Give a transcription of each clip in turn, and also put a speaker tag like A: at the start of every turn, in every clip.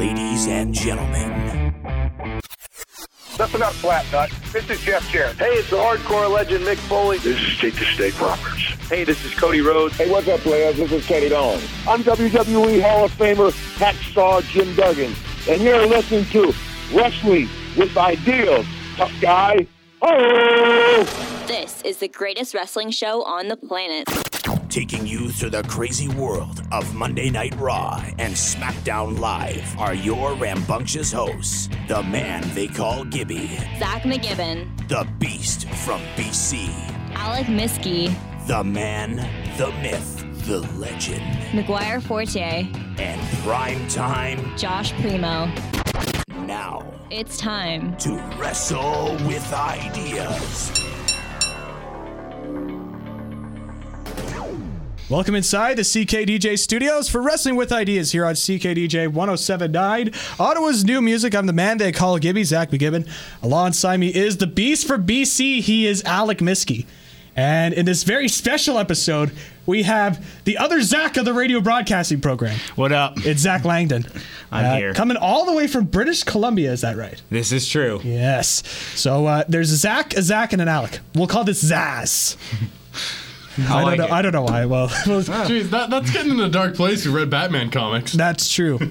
A: ladies and gentlemen,
B: Listen up, flat nut. This is Jeff Jarrett.
C: Hey, it's the hardcore legend Mick Foley.
B: This is Jake the Snake Roberts.
C: Hey, this is Cody Rhodes.
B: Hey, what's up, players? This is Teddy Long.
D: I'm WWE Hall of Famer Hacksaw Jim Duggan, and you're listening to Wrestling with Ideals. Tough guy. Oh!
E: This is the greatest wrestling show on the planet.
A: Taking you through the crazy world of Monday Night Raw and SmackDown Live are your rambunctious hosts, the man they call Gibby,
E: Zach McGibbon,
A: the beast from BC,
E: Alec Miske,
A: the man, the myth, the legend,
E: McGuire Forte,
A: and prime time.
E: Josh Primo.
A: now
E: It's time.
A: to wrestle with ideas.
F: Welcome inside the CKDJ studios for Wrestling with Ideas here on CKDJ 1079. Ottawa's new music. I'm the man they call Gibby, Zach McGibbon. Alongside me is the beast from BC. He is Alec Miske. And in this very special episode, we have the other Zach of the radio broadcasting program.
G: What up?
F: It's Zach Langdon.
G: I'm
F: Uh,
G: here.
F: Coming all the way from British Columbia, is that right?
G: This is true.
F: Yes. So uh, there's a Zach, a Zach, and an Alec. We'll call this Zaz. I,
G: like
F: don't know.
G: it.
F: I don't know why. Well, well
H: Jeez, that, that's getting in a dark place. You read Batman comics.
F: That's true.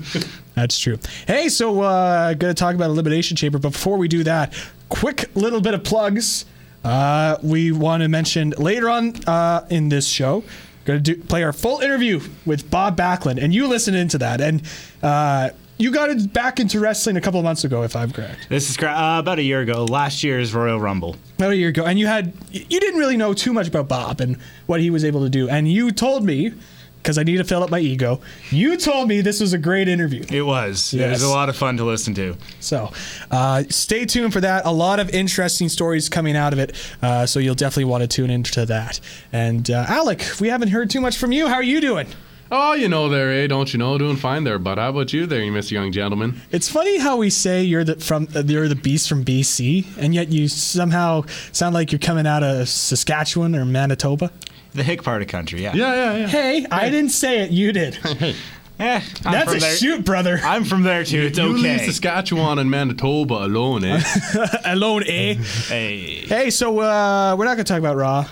F: That's true. Hey, so uh gonna talk about Elimination Chamber, but before we do that, quick little bit of plugs. Uh, we want to mention later on uh, in this show, gonna do play our full interview with Bob Backlund, and you listen into that, and uh, you got it back into wrestling a couple of months ago, if I'm correct.
G: This is cra- uh, about a year ago. Last year's Royal Rumble.
F: About a year ago, and you had you didn't really know too much about Bob and what he was able to do, and you told me because I need to fill up my ego. You told me this was a great interview.
G: It was. It was a lot of fun to listen to.
F: So uh, stay tuned for that. A lot of interesting stories coming out of it. Uh, so you'll definitely want to tune into that. And uh, Alec, we haven't heard too much from you. How are you doing?
H: Oh, you know there, eh? Don't you know? Doing fine there, but how about you there, you Mr. Young Gentleman?
F: It's funny how we say you're the from uh, you're the beast from BC, and yet you somehow sound like you're coming out of Saskatchewan or Manitoba.
G: The hick part of country, yeah.
H: Yeah, yeah, yeah.
F: Hey, I didn't say it. You did.
G: Eh, I'm
F: That's
G: from
F: a
G: there.
F: shoot, brother.
G: I'm from there too. It's
H: you leave
G: okay.
H: Saskatchewan and Manitoba alone, eh?
F: Alone, eh?
G: Hey.
F: hey, so uh, we're not gonna talk about Raw,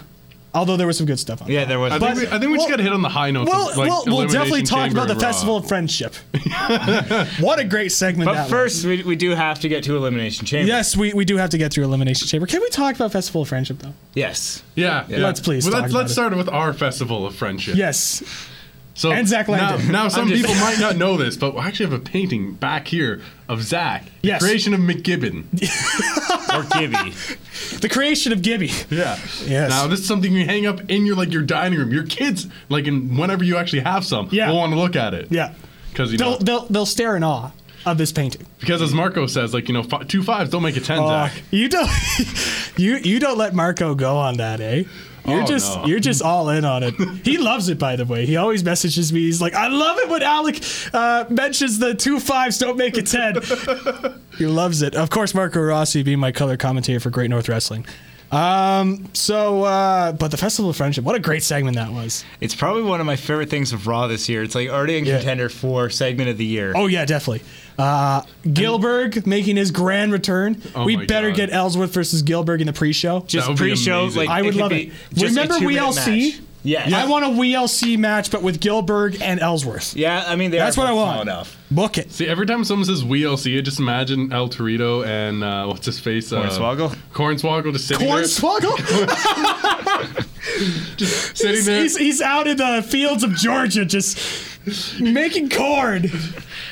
F: although there was some good stuff on.
G: Yeah,
F: Raw.
G: there was.
H: I think, we, I think we just
F: well-
H: got to hit on the high notes.
F: Well,
H: of, like,
F: we'll, we'll
H: Elimination
F: definitely talk
H: Chamber
F: about the
H: and Raw.
F: Festival of Friendship. what a great segment
G: but
F: that
G: first,
F: was.
G: we, we do have to get to Elimination Chamber.
F: Yes, we, we do have to get through Elimination Chamber. Can we talk about Festival of Friendship, though?
G: Yes.
H: Yeah, yeah.
F: Let's please
H: Well,
F: talk
H: let's
F: about
H: let's
F: it.
H: start with our festival of friendship.
F: Yes.
H: So
F: And Zach
H: now,
F: Langdon.
H: now some
G: just-
H: people might not know this, but we actually have a painting back here of Zach, the
F: Yes.
H: creation of McGibbon.
G: Or Gibby.
F: The creation of Gibby.
H: Yeah.
F: Yes.
H: Now this is something you hang up in your like your dining room. Your kids, like, in whenever you actually have some,
F: Yeah.
H: will want to look at it.
F: Yeah.
H: Because you know,
F: They'll, they'll, they'll stare in awe of this painting.
H: because as Marco says, like you know, fi- two fives don't make a ten,
F: Oh,
H: Zach.
F: you don't you you don't let Marco go on that, eh? You're
H: Oh,
F: just
H: no.
F: you're just all in on it. He loves it, by the way. He always messages me. He's like, "I love it when Alec uh, mentions the two fives don't make a ten. he loves it. Of course, Marco Rossi being my color commentator for Great North Wrestling. Um. So, uh, but the Festival of Friendship, what a great segment that was.
G: It's probably one of my favorite things of Raw this year. It's like already in
F: Yeah.
G: contender for segment of the year.
F: Oh yeah, definitely. Uh, Gillberg making his grand return.
H: Oh
F: we better
H: God.
F: get Ellsworth versus Gillberg in the pre-show.
G: just
H: That would be
G: pre-show, like
F: I would love
G: be
F: it. Remember
G: two-minute
F: WLC?
G: Match. Yes.
F: I want a WLC match, but with Gillberg and Ellsworth.
G: Yeah, I mean they
F: That's
G: are
F: what I want.
G: enough.
F: Book it.
H: See, every time someone says WLC, I just imagine El Torito and uh, what's his face, uh,
G: Hornswoggle?
H: Cornswoggle just sitting there,
F: Cornswoggle.
H: Just sitting there.
F: he's, he's out in the fields of Georgia just making corn.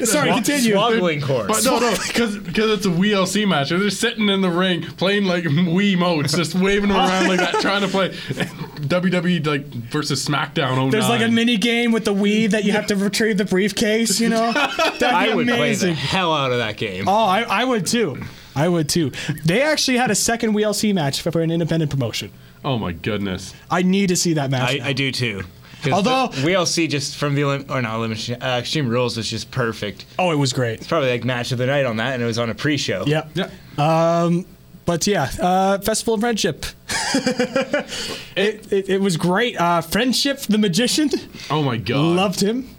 F: Sorry, continue.
G: Swaggling course.
H: But no, no, because it's a WLC match. They're just sitting in the ring playing like Wii modes, just waving them around like that, trying to play WWE like versus SmackDown. 09.
F: There's like a mini game with the Wii that you have to retrieve the briefcase. You know, that'd be
G: I would play the
F: amazing.
G: hell out of that game.
F: Oh, I, I would too. I would too. They actually had a second WLC match for an independent promotion.
H: Oh my goodness.
F: I need to see that match.
G: I,
F: now.
G: I do too. 'Cause
F: Although-
G: the WLC just from the Elim- or not Elimination uh, Extreme Rules was just perfect.
F: oh, it was great.
G: It's probably like match of the night on that, and it was on a pre-show.
F: Yeah.
H: Yeah.
F: Um, but yeah, uh, Festival of Friendship. it, it, it was great. Uh, Friendship, the magician,
H: Oh my god.
F: loved him.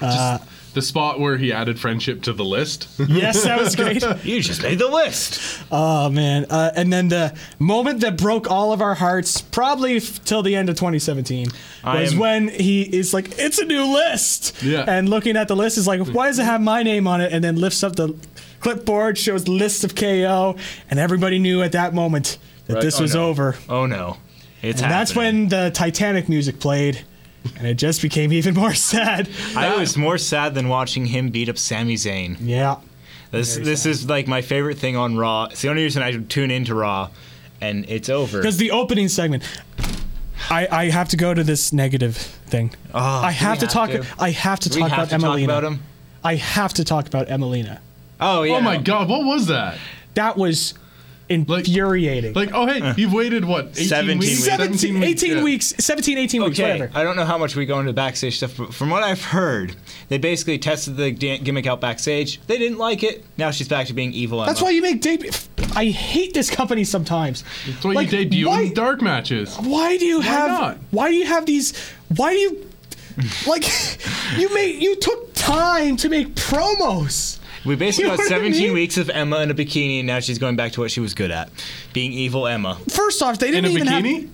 F: Uh,
H: the spot where he added friendship to the list.
F: Yes, that was great.
G: You just made the list.
F: Oh man! Uh, and then the moment that broke all of our hearts, probably f- till the end of 2017, was
G: I'm-
F: when he is like, "It's a new list,"
H: Yeah.
F: and looking at the list is like, "Why does it have my name on it?" And then lifts up the clipboard, shows the list of KO, and everybody knew at that moment that
G: Right.
F: this
G: Oh,
F: was
G: no.
F: over.
G: Oh no, it's
F: And that's when the Titanic music played, and it just became even more sad.
G: I was more sad than watching him beat up Sami Zayn.
F: Yeah.
G: This
F: Very
G: this
F: sad.
G: is like my favorite thing on Raw. It's the only reason I tune into Raw, and it's over.
F: Because the opening segment, I, I have to go to this negative thing.
G: Oh,
F: I have to
G: have
F: talk.
G: to?
F: I have to
G: Do we
F: talk
G: have
F: about
G: to talk
F: Emmalina.
G: about him?
F: I have to talk about Emmalina.
G: Oh yeah.
H: Oh my god, what was that?
F: That was infuriating.
H: Like, oh hey, you've waited what? 18
G: 17
H: weeks?
G: weeks.
F: 17, 18
H: yeah.
F: weeks, 17, 18 weeks,
G: Okay,
F: whatever.
G: I don't know how much we go into backstage stuff, but from what I've heard, they basically tested the da- gimmick out backstage. They didn't like it. Now she's back to being evil.
F: That's why you make debut. I hate this company sometimes.
H: That's why
F: Like,
H: you debut
F: why-
H: in dark matches.
F: Why do you have?
H: not?
F: Why do you have these? Why do you? Like, you made you took time to make promos.
G: We basically
F: You
G: got
F: what I
G: 17
F: mean?
G: weeks of Emma in a bikini, and now she's going back to what she was good at, being evil Emma.
F: First off, they didn't
H: a
F: even
H: bikini?
F: have.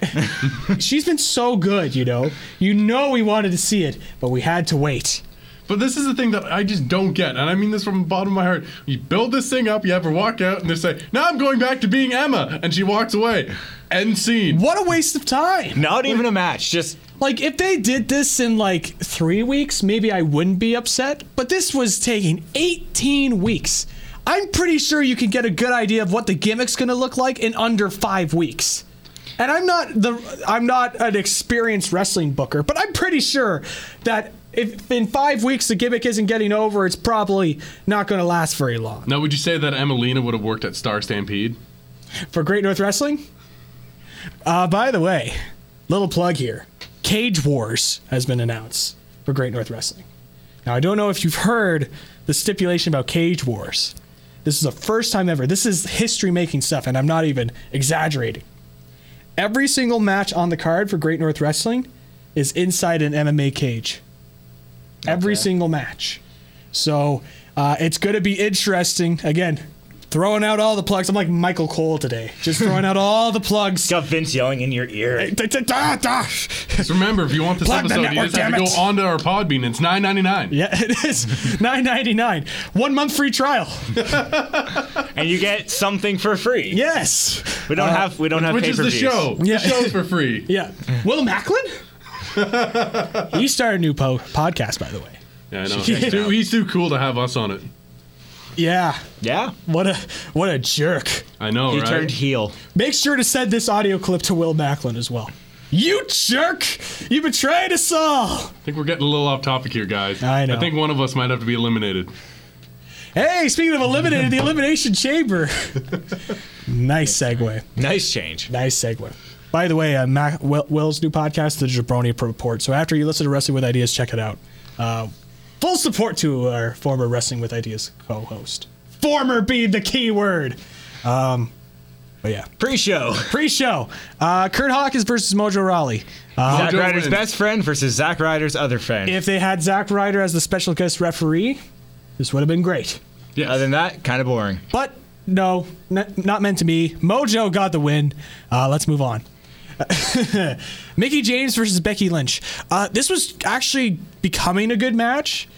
F: She's been so good, you know. You know we wanted to see it, but we had to wait.
H: But this is the thing that I just don't get, and I mean this from the bottom of my heart. You build this thing up, you have her walk out, and they say, "Now I'm going back to being Emma," and she walks away. End scene.
F: What a waste of time.
G: Not even a match, just
F: Like if they did this in like three weeks, maybe I wouldn't be upset. But this was taking 18 weeks. I'm pretty sure you can get a good idea of what the gimmick's gonna look like in under five weeks. And I'm not the I'm not an experienced wrestling booker, but I'm pretty sure that if in five weeks the gimmick isn't getting over, it's probably not gonna last very long.
H: Now, would you say that Emmalina would have worked at Star Stampede?
F: For Great North Wrestling? Uh, by the way, little plug here. Cage Wars has been announced for Great North Wrestling. Now, I don't know if you've heard the stipulation about Cage Wars. This is the first time ever. This is history making stuff, and I'm not even exaggerating. Every single match on the card for Great North Wrestling is inside an MMA cage. Every
G: Okay.
F: single match. So uh, it's going to be interesting. Again, throwing out all the plugs. I'm like Michael Cole today, just throwing out all the plugs.
G: got Vince yelling in your ear.
H: Just remember, if you want this
F: Plug the
H: episode, you just have to
F: damn
H: go
F: it.
H: onto our Podbean. It's nine ninety nine.
F: Yeah, it is. Nine ninety nine. One month free trial.
G: and you get something for free.
F: Yes.
G: We don't have we don't have
H: Which is the
G: pay-per-views.
H: show.
F: Yeah.
H: The show's for free.
F: Yeah. Will Macklin? he started a new po- podcast, by the way.
H: Yeah, I know. He's too, he's too cool to have us on it.
F: Yeah.
G: Yeah,
F: What a what a jerk.
H: I know,
G: he
H: right?
G: turned heel.
F: Make sure to send this audio clip to Will Macklin as well. You jerk! You betrayed us all.
H: I think we're getting a little off topic here, guys.
F: I know.
H: I think one of us might have to be eliminated.
F: Hey, speaking of eliminated, the elimination chamber. nice segue.
G: Nice change.
F: Nice segue. By the way, uh, Mac, Will, Will's new podcast, The Jabroni Report. So after you listen to Wrestling with Ideas, check it out. Uh, full support to our former Wrestling with Ideas co-host. Former being the key word. Um, but yeah,
G: Pre-show.
F: pre-show. Uh, Kurt Hawkins versus Mojo Rawley. Uh,
G: Zack Ryder's
H: wins.
G: best friend versus Zack Ryder's other friend.
F: if they had Zack Ryder as the special guest referee, this would have been great.
H: Yeah.
G: Other than that, kind of boring.
F: But no, n- not meant to be. Mojo got the win. Uh, let's move on. Mickie James versus Becky Lynch. Uh, this was actually becoming a good match.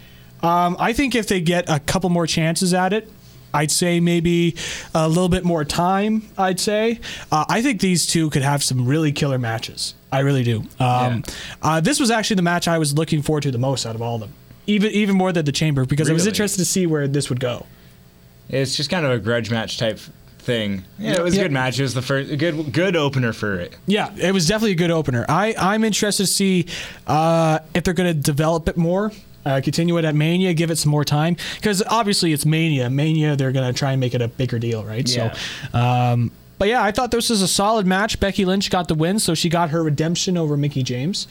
F: Um, I think if they get a couple more chances at it, I'd say maybe a little bit more time. I'd say uh, I think these two could have some really killer matches. I really do. Um, uh, this was actually the match I was looking forward to the most out of all of them, even even more than the Chamber because I was interested to see where this would go.
G: It's just kind of a grudge match type thing. Yeah, it was a good match. It was the first good good opener for it.
F: Yeah, it was definitely a good opener. I, I'm interested to see uh, if they're going to develop it more, uh, continue it at Mania, give it some more time. Because obviously it's Mania. Mania, they're going to try and make it a bigger deal, right?
G: Yeah.
F: So, um, but yeah, I thought this was a solid match. Becky Lynch got the win, so she got her redemption over Mickie James.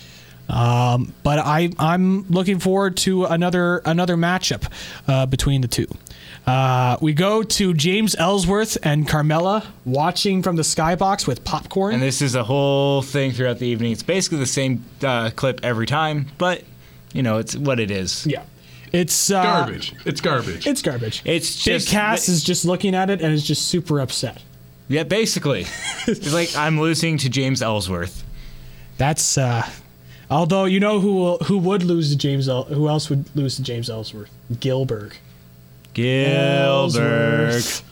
F: Um, but I, I'm looking forward to another another matchup uh, between the two. Uh, we go to James Ellsworth and Carmella watching from the skybox with popcorn.
G: And this is a whole thing throughout the evening. It's basically the same uh, clip every time, but you know, it's what it is.
F: Yeah. It's uh,
H: Garbage. It's garbage.
F: It's garbage.
G: It's
F: Big
G: just
F: Cass is just looking at it and is just super upset.
G: yeah, basically. it's like I'm losing to James Ellsworth.
F: That's uh although you know who will, who would lose to James El- who else would lose to James Ellsworth? Gillberg.
G: Gillberg.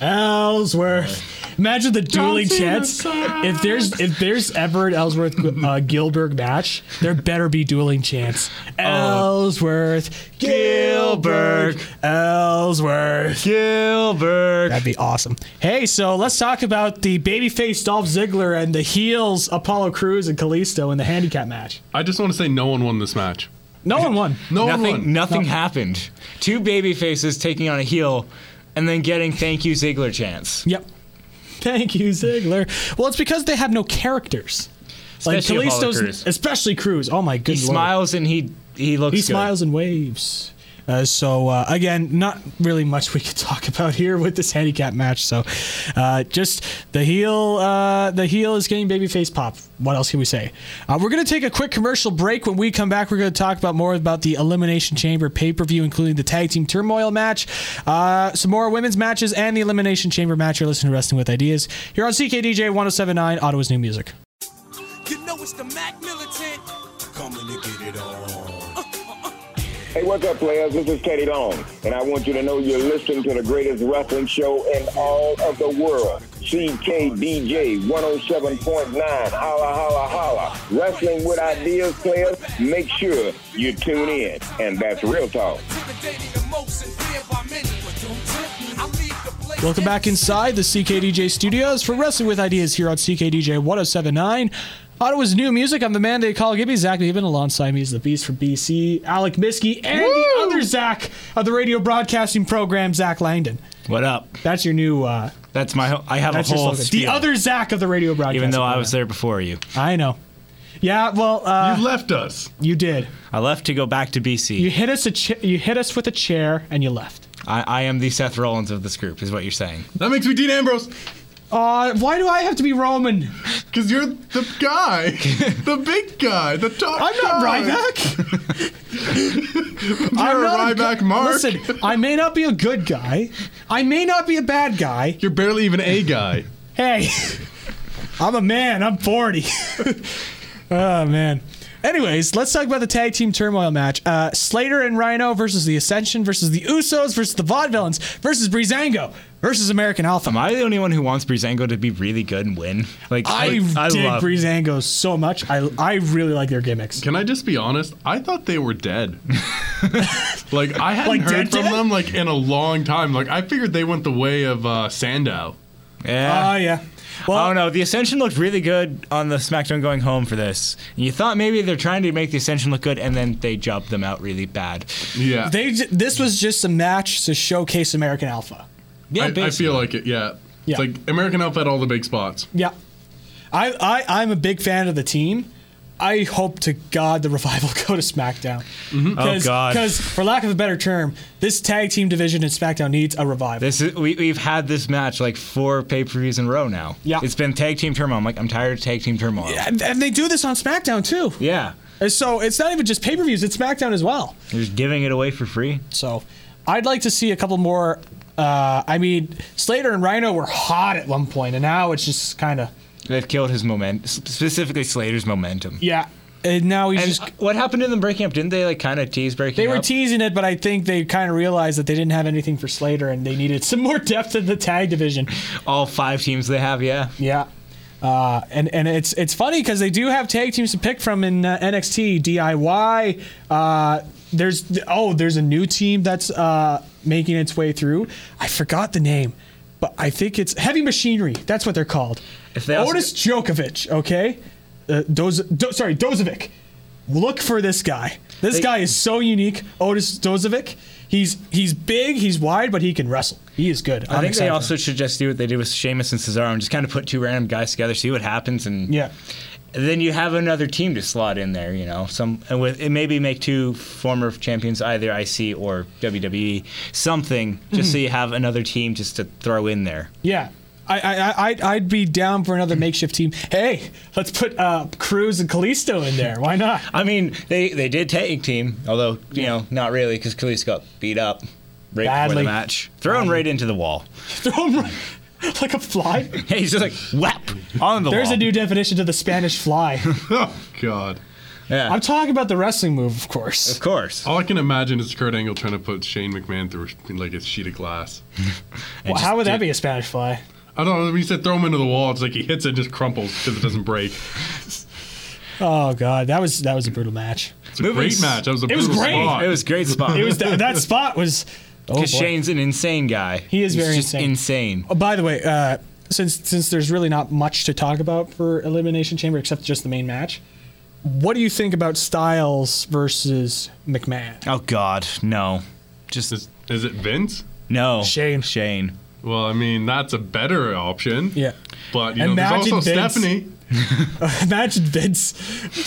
F: Ellsworth. Imagine the dueling
H: Dancing
F: chants. If there's if there's ever an Ellsworth uh, Gillberg match, there better be dueling chants. Ellsworth, Gillberg, Ellsworth.
G: Gillberg.
F: That'd be awesome. Hey, so let's talk about the babyface Dolph Ziggler and the heels Apollo Crews and Kalisto in the handicap match.
H: I just want to say no one won this match.
F: No one won.
H: No one
G: Nothing.
H: won.
G: Nothing happened. Two baby faces taking on a heel, and then getting "Thank you, Ziggler" chance.
F: Yep. Thank you, Ziggler. Well, it's because they have no characters. Like
G: Especially Apollo
F: Kalisto's,
G: Crews.
F: especially Crews. Oh my
G: goodness.
F: He lord.
G: smiles and he he looks.
F: He
G: good.
F: smiles and waves. Uh, so uh, again, not really much we could talk about here with this handicap match. So uh, just the heel, uh, the heel is getting babyface pop. What else can we say? Uh, we're gonna take a quick commercial break. When we come back, we're gonna talk about more about the Elimination Chamber pay per view, including the tag team turmoil match, uh, some more women's matches, and the Elimination Chamber match. You're listening to Wrestling with Ideas here on CKDJ 1079, Ottawa's new music.
I: You know it's the Mac Militant. Coming to get it on.
D: Hey, what's up, players? This is Teddy Long, and I want you to know you're listening to the greatest wrestling show in all of the world. CKDJ 107.9. Holla, holla, holla. Wrestling with ideas, players. Make sure you tune in. And that's real talk.
F: Welcome back inside the CKDJ studios for Wrestling with Ideas here on CKDJ 1079. Ottawa's new music. I'm the man they call Gibby, Zach Even. Alongside me is the beast from BC, Alec Miske, and the other Zach of the radio broadcasting program, Zach Langdon.
G: What up?
F: That's your new, uh,
G: That's my. whole- I have a whole.
F: The other Zach of the radio broadcasting
G: even though I was there before you.
F: I know. Yeah, well, uh,
H: you left us.
F: you did.
G: I left to go back to BC.
F: You hit us a ch- you hit us with a chair and you left.
G: I, I am the Seth Rollins of this group, is what you're saying.
H: That makes me Dean Ambrose.
F: Uh, why do I have to be Roman?
H: Because you're the guy. the big guy. The top guy.
F: I'm not
H: guy.
F: Ryback. I'm
H: a
F: not
H: Ryback
F: good-
H: Mark.
F: Listen, I may not be a good guy. I may not be a bad guy.
H: You're barely even a guy.
F: Hey, I'm a man. I'm 40. oh man. Anyways, let's talk about the tag team turmoil match. Uh, Slater and Rhino versus the Ascension versus the Usos versus the Vaudevillains versus Breezango versus American Alpha.
G: Am I the only one who wants Breezango to be really good and win? Like
F: I,
G: I,
F: dig
G: love.
F: Breezango so much. I I really like their gimmicks.
H: Can I just be honest? I thought they were dead. like I hadn't
F: Like
H: heard
F: dead
H: from
F: dead?
H: them like in a long time. Like I figured they went the way of uh, Sandow.
G: yeah.
F: Oh yeah. Well,
G: oh no, the Ascension looked really good on the SmackDown going home for this. And you thought maybe they're trying to make the Ascension look good, and then they jumped them out really bad.
H: Yeah.
F: they this was just a match to showcase American Alpha.
G: Yeah,
H: I, I feel like it. Yeah.
F: Yeah.
H: It's like American Alpha had all the big spots.
F: Yeah. I, I, I'm a big fan of the team. I hope to God the revival go to SmackDown. Mm-hmm.
G: Oh, God.
F: Because, for lack of a better term, this tag team division in SmackDown needs a revival.
G: This is we, we've had this match like four pay per views in a row now.
F: Yeah.
G: it's been tag team turmoil. I'm like, I'm tired of tag team turmoil.
F: and, and they do this on SmackDown too.
G: Yeah,
F: And so it's not even just pay per views; it's SmackDown as well.
G: they're just giving it away for free.
F: So I'd like to see a couple more. Uh, I mean, Slater and Rhino were hot at one point, and now it's just kind of
G: They've killed his momentum, specifically Slater's momentum.
F: yeah. And now he's
G: And
F: just
G: what happened to them breaking up? Didn't they like kind of tease breaking
F: They were
G: up?
F: teasing it, but I think they kind of realized that they didn't have anything for Slater and they needed some more depth in the tag division.
G: All five teams they have, yeah.
F: Yeah. Uh, and and it's it's funny because they do have tag teams to pick from in uh, NXT DIY. Uh, there's oh there's a new team that's uh, making its way through. I forgot the name, but I think it's Heavy Machinery. That's what they're called.
G: If they
F: Otis Djokovic, okay, uh, Doz, Do, sorry Dozovic. Look for this guy. This
G: They-
F: guy is so unique. Otis Dozovic. He's he's big, he's wide, but he can wrestle. He is good.
G: I think they also should just do what they did with Sheamus and Cesaro and just kind of put two random guys together, see what happens, and
F: yeah.
G: Then you have another team to slot in there. You know, some and with and maybe make two former champions, either IC or WWE, something, just
F: Mm-hmm.
G: so you have another team just to throw in there.
F: Yeah. I, I, I'd, I'd be down for another makeshift team. Hey, let's put uh, Crews and Kalisto in there. Why not?
G: I mean, they they did tag team, although you know not really because Khalees got beat up right before the match, thrown right into the wall.
F: Throw him right- like a fly.
G: Hey, he's just like whap on the
F: There's
G: wall.
F: a new definition to the Spanish fly.
H: Oh God.
G: yeah,
F: I'm talking about the wrestling move, of course.
G: of course.
H: All I can imagine is Kurt Angle trying to put Shane McMahon through like a sheet of glass.
F: Well, how would that be a Spanish fly?
H: I don't know. When you said throw him into the wall, it's like he hits it and just crumples because it doesn't break.
F: Oh god, that was that was a brutal match.
H: It's a
G: Moving
H: great match. That was a
F: It was
H: brutal
F: great.
H: spot.
G: It was great spot.
F: It was that, that spot was. Oh
G: because Shane's an insane guy.
F: He is
G: He's
F: very
G: just
F: insane.
G: insane.
F: Oh, by the way, uh, since since there's really not much to talk about for Elimination Chamber except just the main match, what do you think about Styles versus McMahon?
G: Oh God, no, just
H: Is, is it Vince?
G: no.
F: Shane.
G: Shane.
H: Well, I mean that's a better option.
F: Yeah.
H: But you know, there's
F: Imagine
H: also
F: Vince.
H: Stephanie.
F: Imagine Vince.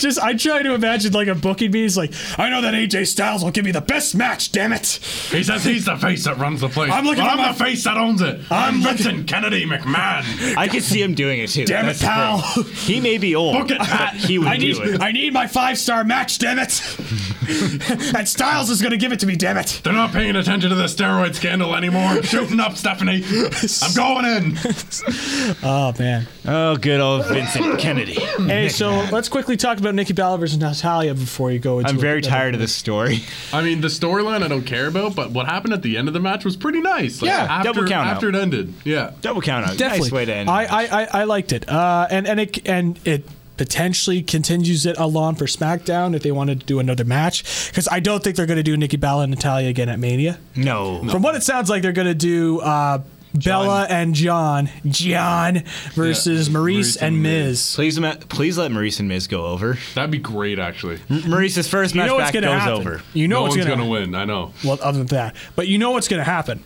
F: Just I try to imagine like a booking meeting. He's like, I know that AJ Styles will give me the best match. Damn it!
H: He says he's the face that runs the place.
F: I'm looking
H: But
F: for
H: I'm
F: my-
H: the face that owns it. I'm, Vincent Kennedy McMahon.
G: I could see him doing it too.
F: Damn it,
G: That's the
F: pal.
G: He may be old,
H: Book it, Pat.
G: but he would
F: I need
G: do it.
F: I need my five star match. Damn it! and Styles is gonna give it to me. Damn it!
H: They're not paying attention to the steroid scandal anymore. I'm shooting up, Stephanie. I'm going in.
F: Uh, Oh man.
G: Oh, good old Vincent Kennedy.
F: Hey, so let's quickly talk about Nikki Bella versus Natalya before you go into.
G: I'm very
F: another-
G: tired of this story.
H: I mean, the storyline I don't care about, but what happened at the end of the match was pretty nice. Like,
F: Yeah,
H: after,
G: double count out.
H: after it ended. Yeah.
G: Double count out.
F: Definitely.
G: Nice way to end.
F: I. I, I, I liked it. Uh, and and it and it potentially continues it along for SmackDown if they wanted to do another match because I don't think they're going to do Nikki Bella and Natalya again at Mania.
G: no.
F: From what it sounds like, they're going to do. Uh, Bella and John, John versus
H: Yeah,
F: Maryse,
H: Maryse
F: and
H: and
F: Miz.
G: Please, ma- please let Maryse and Miz go over.
H: That'd be great, actually.
G: Maryse's first
F: You
G: match
F: know what's
G: back
F: going to
G: goes
F: happen.
G: over.
F: You know
H: no
F: what's
H: one's
F: going
H: gonna win. I know.
F: Well, other than that, but you know what's going to happen.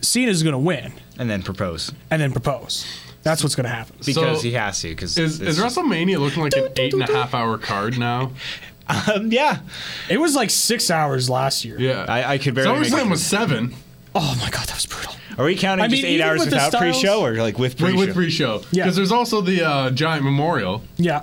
F: Cena's going to win
G: And then propose.
F: and then propose. That's what's going to happen.
G: Because
H: So,
G: he has to. Because
H: Is, is WrestleMania looking like an eight and a half hour card now?
G: um, yeah.
F: It was like six hours last year.
H: Yeah.
G: I, I could barely. Make
H: SummerSlam
G: it.
H: was seven
F: Oh my god, that was brutal.
G: Are we counting
F: I
G: just
F: mean,
G: eight
F: even
G: hours
F: with the
G: without
F: styles-
G: pre-show, or like with
H: with,
G: pre-show?
H: with pre-show.
F: Yeah.
H: Because there's also the uh, giant memorial.
F: Yeah.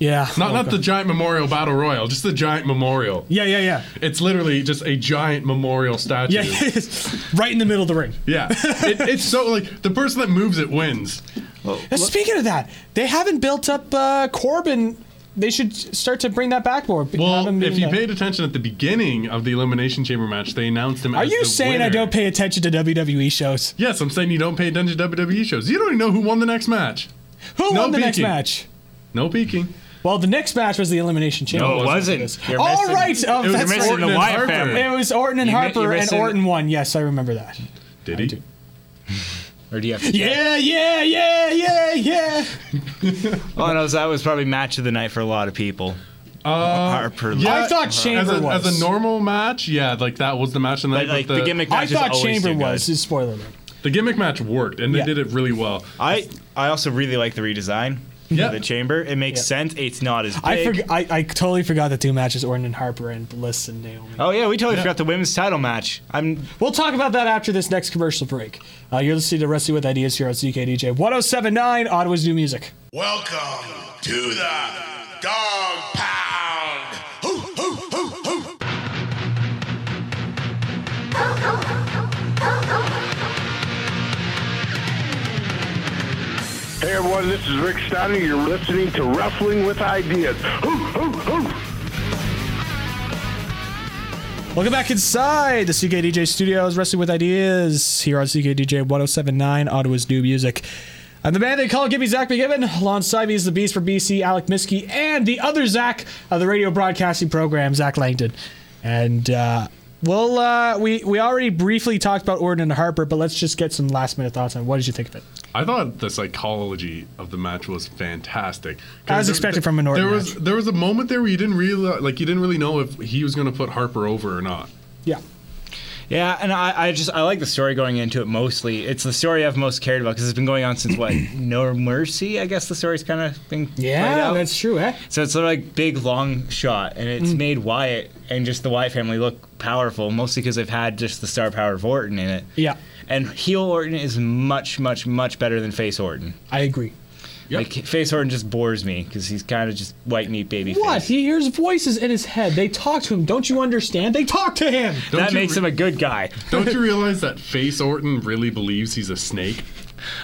F: Yeah.
H: Not
F: Oh,
H: not
F: God.
H: the giant memorial battle royal, just the giant memorial.
F: Yeah, yeah, yeah.
H: It's literally just a giant memorial statue.
F: Yeah, right in the middle of the ring.
H: Yeah. It, it's so like the person that moves it wins.
F: And speaking of that, they haven't built up uh, Corbin. They should start to bring that back more.
H: Well, if you
F: the-
H: paid attention at the beginning of the Elimination Chamber match, they announced him
F: are
H: as
F: you
H: the
F: saying I don't pay attention to WWE shows?
H: Yes, I'm saying you don't pay attention to WWE shows. You don't even know who won the next match.
F: Who
H: No
F: won the next match?
H: No peeking.
F: Well, the next match was the Elimination Chamber.
G: No, it
H: wasn't.
G: wasn't. You're
F: All
G: missing-
F: right, oh,
H: It was
F: that's
G: You're missing
H: Orton
G: the
H: and
G: Wyatt
H: Harper.
G: family.
F: It was Orton and
G: You
F: Harper,
G: you're
F: and Orton won. Yes, I remember that.
H: Did he?
F: Do.
G: Or do you have to?
F: Yeah, yeah, yeah, yeah, yeah.
G: Oh no, that was probably match of the night for a lot of people.
H: Uh,
G: Harper.
F: I thought
H: as
F: Chamber
H: a,
F: was.
H: as a normal match, yeah, like that was the match, and
G: But, like the, gimmick
F: I thought Chamber
G: do good.
F: was. Is spoiler alert.
H: the gimmick match worked, and they
F: Yeah.
H: did it really well.
G: I I also really like the redesign.
H: Yeah.
G: The chamber. It makes
F: Yeah.
G: sense. It's not as big.
F: I, forg I I totally forgot the two matches: Orton and Harper and Bliss and Naomi.
G: Oh yeah, we totally
H: Yeah.
G: forgot the women's title match. I'm
F: We'll talk about that after this next commercial break. Uh, you're listening to Wrestling with Ideas here on CKDJ 1079, Ottawa's new music.
I: Welcome to the Dog Pound.
B: Hey everyone, this is Rick Steiner. You're listening to Wrestling with Ideas.
F: Welcome back inside the CKDJ studios, Wrestling with Ideas here on CKDJ 1079, Ottawa's new music. I'm the man they call Gibby Zach McGibbon. Alongside me is the Beast for BC, Alec Miske, and the other Zach of the radio broadcasting program, Zach Langdon. And uh, well, uh, we we already briefly talked about Orton and Harper, but let's just get some last minute thoughts on what did you think of it?
H: I thought the psychology of the match was fantastic.
F: As
H: there-
F: expected from an Orton
H: There was there was a moment there where you didn't really like you didn't really know if he was going to put Harper over or not.
F: Yeah.
G: yeah, and I, I just I like the story going into it mostly. It's the story I've most cared about because it's been going on since what No Mercy. I guess the story's kind of been
F: Yeah,
G: out.
F: that's true, eh?
G: So it's a like big long shot, and it's
F: Mm.
G: made Wyatt and just the Wyatt family look powerful, mostly because they've had just the star power of Orton in it.
F: Yeah,
G: And heel Orton is much, much, much better than face Orton.
F: I agree.
G: Like face Orton just bores me because he's kind of just white meat baby
F: What?
G: face.
F: He hears voices in his head. They talk to him. Don't you understand? They talk to him.
H: Don't
G: that makes
H: re-
G: him a good guy.
H: Don't you realize that Face Orton really believes he's a snake?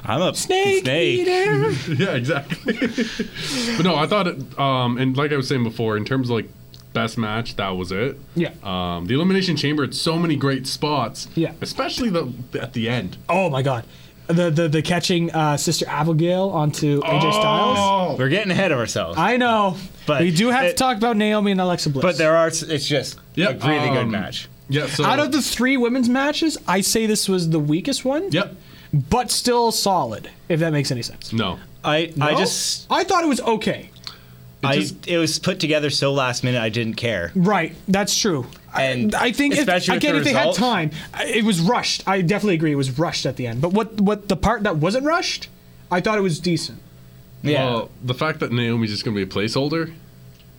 G: I'm a
F: Snake,
G: snake.
F: eater.
H: yeah, exactly. but no, I thought it. Um, and like I was saying before, in terms of like best match, that was it.
F: Yeah.
H: Um, the Elimination Chamber had so many great spots.
F: Yeah.
H: Especially the at the end.
F: Oh my god. The the, the catching uh, Sister Abigail onto AJ Styles.
H: Oh,
G: We're getting ahead of ourselves.
F: I know,
G: But
F: we do have to talk about Naomi and Alexa Bliss.
G: but there are. It's just
H: Yep,
G: a really good
H: um,
G: match.
H: yeah. So
F: out of the three women's matches, I say this was the weakest one.
H: Yep.
F: but still solid. If that makes any sense.
H: No.
G: I I just
F: I thought it was okay.
G: I
H: just-
G: it was put together so last minute I didn't care.
F: Right, that's true.
G: And
F: I think if,
G: especially with
F: again,
G: the
F: if they had time, it was rushed. I definitely agree, it was rushed at the end. But what what the part that wasn't rushed, I thought it was decent.
G: Yeah.
H: Well, the fact that Naomi's just going to be a placeholder.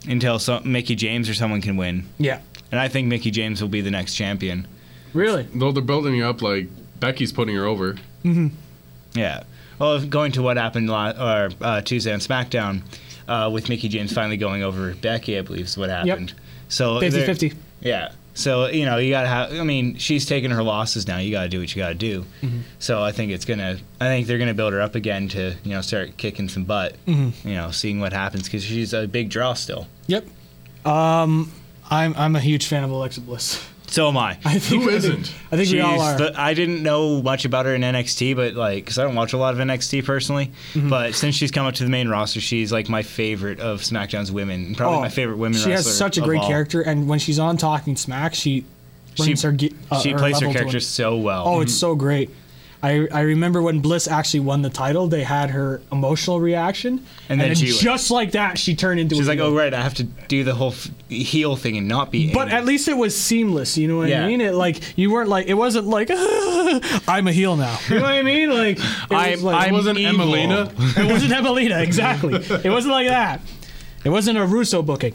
G: Until some, Mickie James or someone can win,
F: Yeah,
G: and I think Mickie James will be the next champion.
F: really.
H: Though they're building her up like Becky's putting her over. Mm-hmm.
G: Yeah. Well, going to what happened la- or uh, Tuesday on SmackDown uh, with Mickie James finally going over Becky, I believe is what happened. So
F: 50-50.
G: Yeah. So you know you gotta have. I mean, she's taking her losses now. You gotta do what you gotta do. So I think it's gonna. I think they're gonna build her up again to you know start kicking some butt. You know, seeing what happens because she's a big draw still.
F: Yep. Um, I'm I'm a huge fan of Alexa Bliss.
G: So am I.
F: I think
H: Who
F: I think-
H: isn't?
F: I think we all are.
G: the- I didn't know much about her in NXT, but like, because I don't watch a lot of NXT personally.
F: Mm-hmm.
G: But since she's come up to the main roster, she's like my favorite of SmackDown's women, probably
F: Oh,
G: my favorite women.
F: She has
G: wrestler
F: such a great
G: all.
F: character, and when she's on Talking Smack, she
G: She,
F: brings her. uh,
G: she plays her
F: level to
G: character so well.
F: Oh, it's so great. I, I remember when Bliss actually won the title, they had her emotional reaction,
G: And then she-
F: just like that, she turned into.
G: she's
F: a
G: like,
F: heel.
G: oh right, I have to do the whole f- heel thing and not be.
F: But
G: angry."
F: at least it was seamless. You know what
G: Yeah.
F: I mean? It like you weren't like it wasn't like I'm a heel now. You know what I mean? Like it
G: I'm-
F: was like
H: wasn't
G: evil.
H: Emmalina.
F: it wasn't Emmalina exactly. It wasn't like that. It wasn't a Russo booking.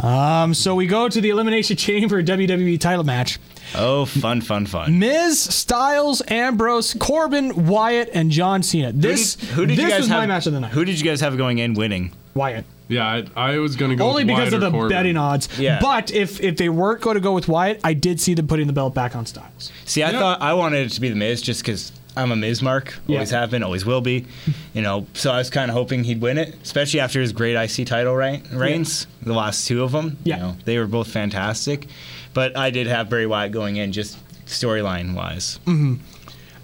F: Um, so we go to the Elimination Chamber WWE title match.
G: Oh, fun, fun, fun.
F: Miz, Styles, Ambrose, Corbin, Wyatt, and John Cena. This
G: Who did
F: this
G: you guys
F: was
G: have?
F: my match of the night.
G: Who did you guys have going in winning?
F: Wyatt.
H: Yeah, I, I was going to go with
F: Only
H: with
F: because
H: Wyatt
F: of the
H: Corbin.
F: betting odds.
G: Yeah.
F: But if if they weren't going to go with Wyatt, I did see them putting the belt back on Styles.
G: See, I thought I wanted it to be the Miz just because I'm a Miz mark. Always
F: Yeah.
G: have been, always will be. You know, so I was kind of hoping he'd win it, especially after his great IC title reign, reigns. The last two of them.
F: Yeah.
G: You know, they were both fantastic. But I did have Bray Wyatt going in just storyline wise. Mm-hmm.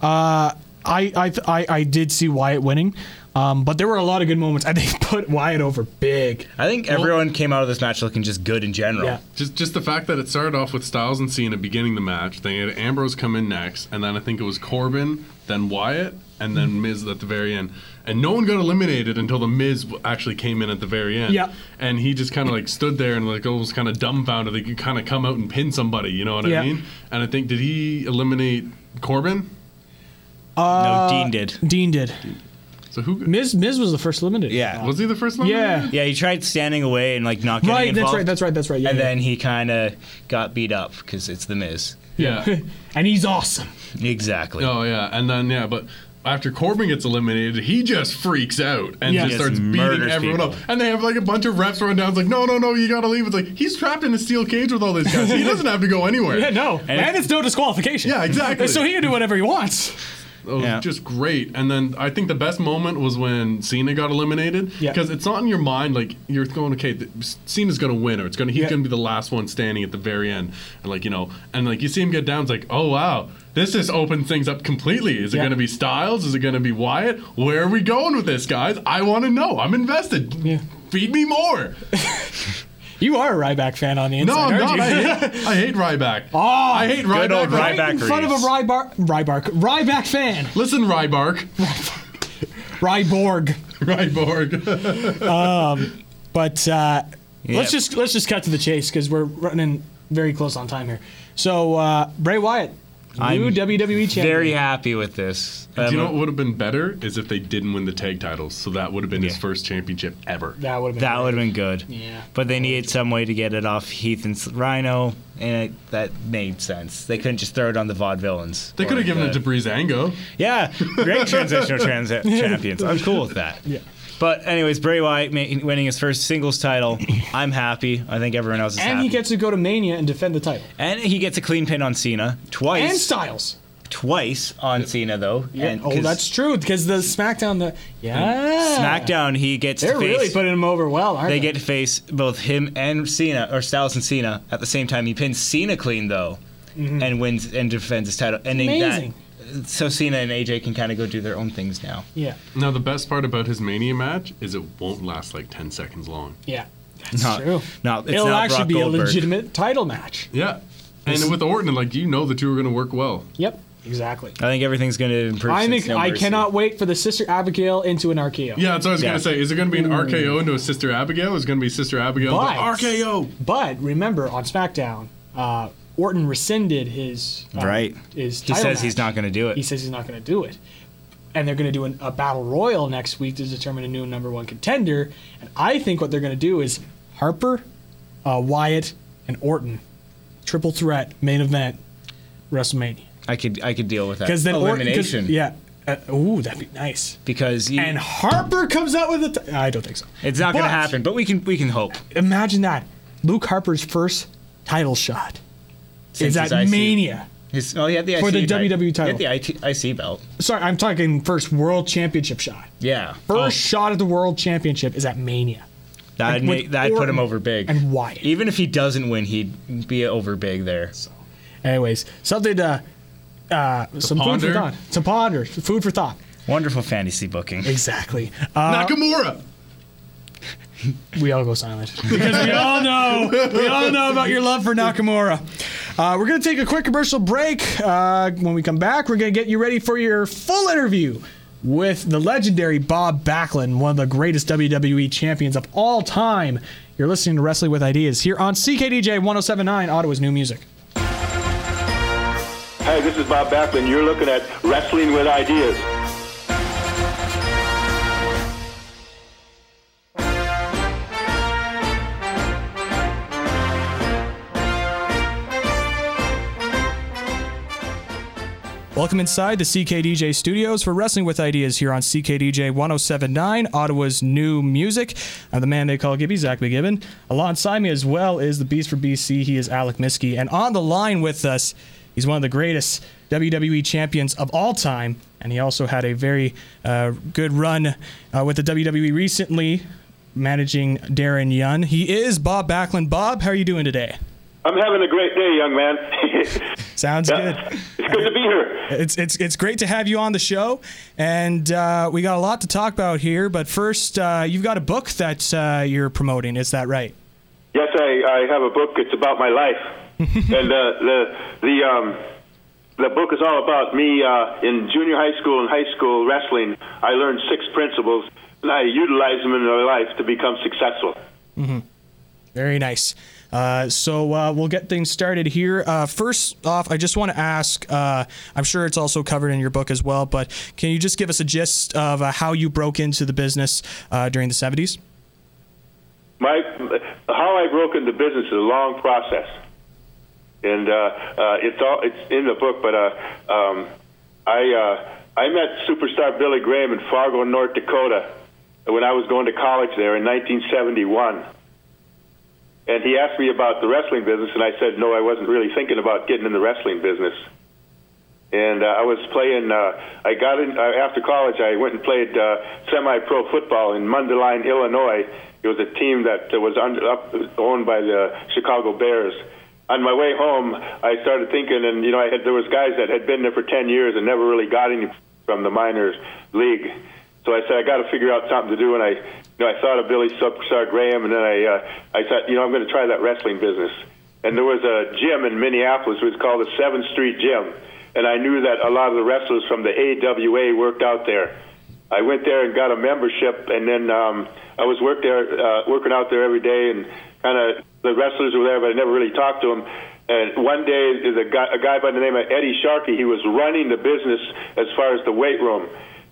F: Uh, I I I, I did see Wyatt winning, um, but there were a lot of good moments. I think put Wyatt over big.
G: I think everyone came out of this match looking just good in general.
F: Yeah.
H: Just just the fact that it started off with Styles and Cena beginning the match, then you had Ambrose come in next, and then I think it was Corbin, then Wyatt, and then mm-hmm. Miz at the very end. And no one got eliminated until the Miz actually came in at the very end.
F: Yeah.
H: And he just kind of like stood there and like almost kind of dumbfounded. They could kind of come out and pin somebody, you know what
F: Yeah.
H: I mean? And I think did he eliminate Corbin?
G: Uh, no, Dean did.
F: Dean did.
H: So who
F: Miz Miz was the first eliminated.
G: Yeah.
H: was he the first one?
F: Yeah.
G: Yeah, he tried standing away and like not getting
F: Right. That's right. That's right. That's right. Yeah.
G: and
F: yeah.
G: then he kind of got beat up because it's the Miz.
H: Yeah.
F: and he's awesome.
G: Exactly.
H: Oh yeah, and then yeah, but after Corbin gets eliminated, he just freaks out and
F: Yeah.
H: just
F: Just
H: starts beating everyone
G: people.
H: up. And they have like a bunch of reps run down. It's like, no, no, no, you gotta leave. It's like he's trapped in a steel cage with all these guys. He doesn't have to go anywhere.
F: Yeah. No. And, it's no disqualification.
H: Yeah, exactly.
F: So he can do whatever he wants.
H: It was
G: Yeah.
H: just great. And then I think the best moment was when Cena got eliminated.
F: Yeah.
H: Because it's not in your mind like you're going, okay, th- Cena's gonna win, or it's gonna he's
F: Yeah.
H: gonna be the last one standing at the very end, and like you know, and like you see him get down. It's like, oh wow, this just opens things up completely. Is it
F: Yeah.
H: gonna be Styles? Is it gonna be Wyatt? Where are we going with this, guys? I want to know. I'm invested.
F: Yeah.
H: Feed me more.
F: You are a Ryback fan on the inside.
H: No, I'm
F: aren't
H: not.
F: you?
H: I hate, I hate Ryback.
F: Oh,
H: I hate Ryback.
G: Good old
H: right?
F: In front of a. Rybar, Rybark, Ryback fan,
H: Listen, Rybark.
F: Ryborg.
H: Ryborg.
F: But uh, let's just let's just cut to the chase because we're running very close on time here. So uh, Bray Wyatt New
G: I'm
F: WWE champion.
G: Very happy with this.
H: Do you
G: Um,
H: know what would have been better is if they didn't win the tag titles. So that would have been his first championship ever.
F: that would have been.
G: that
F: great.
G: would have been good.
F: Yeah.
G: But they needed some way to get it off Heath and Rhino, and it, that made sense. They couldn't just throw it on the vaudevillains.
H: They could have
G: Or
H: given it
G: the-
H: to Breezango.
G: Yeah, great transitional trans- champions. I'm cool with that.
F: Yeah.
G: But anyways, Bray Wyatt ma- winning his first singles title. I'm happy. I think everyone else is happy.
F: And
G: happy.
F: he gets to go to Mania and defend the title.
G: and he gets a clean pin on Cena twice.
F: And Styles.
G: twice on Cena though. And
F: oh,
G: 'cause
F: that's true because the SmackDown, the yeah,
G: SmackDown. He gets
F: They're
G: to face.
F: really putting him over well, aren't they?
G: they get to face both him and Cena, or Styles and Cena, at the same time. He pins Cena clean though, and wins and defends his title. Ending
F: Mm-hmm. Amazing.
G: that, so Cena and AJ can kind of go do their own things now.
F: yeah,
H: Now, the best part about his Mania match is it won't last like 10 seconds long.
F: yeah, that's
G: Not-
F: true.
G: no, it's
F: It'll
G: not
F: actually
G: Brock
F: be
G: Goldberg.
F: a legitimate title match.
H: Yeah. And with Orton, like, you know the two are going to work well.
F: Yep, exactly.
G: I think everything's going to improve.
F: I
G: since
F: think
G: No
F: I cannot wait for the Sister Abigail into an RKO.
H: Yeah, that's what I was
G: Yeah.
H: going to say. Is it going to be an RKO into a Sister Abigail? Is it going to be Sister Abigail
F: But-
H: into RKO?
F: But remember, on SmackDown, uh, Orton rescinded his uh,
G: Right.
F: His
G: He says he's not going to do it.
F: He says he's not going to do it. And they're going to do an, a battle royal next week to determine a new number one contender. And I think what they're going to do is Harper, uh, Wyatt, and Orton, triple threat main event, WrestleMania.
G: I could I could deal with that.
F: Because then Orton,
G: elimination.
F: yeah. Uh, ooh, that'd be nice.
G: Because
F: And Harper comes out with a. T- I don't think so.
G: it's not going to happen, but we can we can hope.
F: Imagine that. Luke Harper's first title shot
G: Since
F: is
G: his
F: at
G: IC
F: Mania.
G: His, oh, he had the
F: For the
G: IC.
F: WWE title.
G: He had the IT, IC belt.
F: Sorry, I'm talking first world championship shot.
G: Yeah.
F: First
G: Oh,
F: shot at the world championship is at Mania.
G: that'd,
F: with
G: make, that'd put him over big.
F: and Wyatt.
G: Even if he doesn't win, he'd be over big there.
F: So, Anyways, something to uh, some food
H: ponder?
F: for thought. Some ponder. Food for thought.
G: Wonderful fantasy booking.
F: Exactly. Uh,
H: Nakamura!
F: we all go silent because we all know we all know about your love for Nakamura. Uh, we're gonna take a quick commercial break. Uh, when we come back, we're gonna get you ready for your full interview with the legendary Bob Backlund, one of the greatest WWE champions of all time. You're listening to Wrestling with Ideas here on CKDJ 1079, Ottawa's new music.
C: Hey, this is Bob Backlund. You're looking at Wrestling with Ideas.
F: Welcome inside the CKDJ studios for Wrestling with Ideas here on CKDJ 1079, Ottawa's new music. I'm the man they call Gibby, Zach McGibbon. Alongside me as well is the Beast for BC. He is Alec Miske. And on the line with us, he's one of the greatest WWE champions of all time. And he also had a very uh, good run uh, with the WWE recently, managing Darren Young. He is Bob Backlund. Bob, how are you doing today?
C: I'm having a great day, young man.
F: Sounds good.
C: It's good to be here.
F: It's it's it's great to have you on the show, and uh, we got a lot to talk about here. But first, uh, you've got a book that uh, you're promoting. Is that right?
C: Yes, I, I have a book. It's about my life, and uh, the the um, the book is all about me uh, in junior high school and high school wrestling. I learned six principles, and I utilize them in my life to become successful.
F: Very nice. Uh, so uh, we'll get things started here. Uh, first off, I just want to ask. Uh, I'm sure it's also covered in your book as well, but can you just give us a gist of uh, how you broke into the business during the 70s?
C: My how I broke into business is a long process, and it's all it's in the book. But um, I I met superstar Billy Graham in Fargo, North Dakota, when I was going to college there in 1971. And he asked me about the wrestling business, and I said no, I wasn't really thinking about getting in the wrestling business. And uh, I was playing. Uh, I got in uh, after college. I went and played uh, semi-pro football in Mundelein, Illinois. It was a team that uh, was under, up, owned by the Chicago Bears. On my way home, I started thinking, and you know, I had there was guys that had been there for ten years and never really got any from the minor league. So I said, I got to figure out something to do, and I, know, I thought of Billy Superstar Graham, and then I, uh, I thought, you know, I'm going to try that wrestling business. And there was a gym in Minneapolis. It was called the Seventh Street Gym, and I knew that a lot of the wrestlers from the AWA worked out there. I went there and got a membership, and then um, I was work there, uh, working out there every day, and kind of the wrestlers were there, but I never really talked to them. And one day, a guy, a guy by the name of Eddie Sharkey. He was running the business as far as the weight room,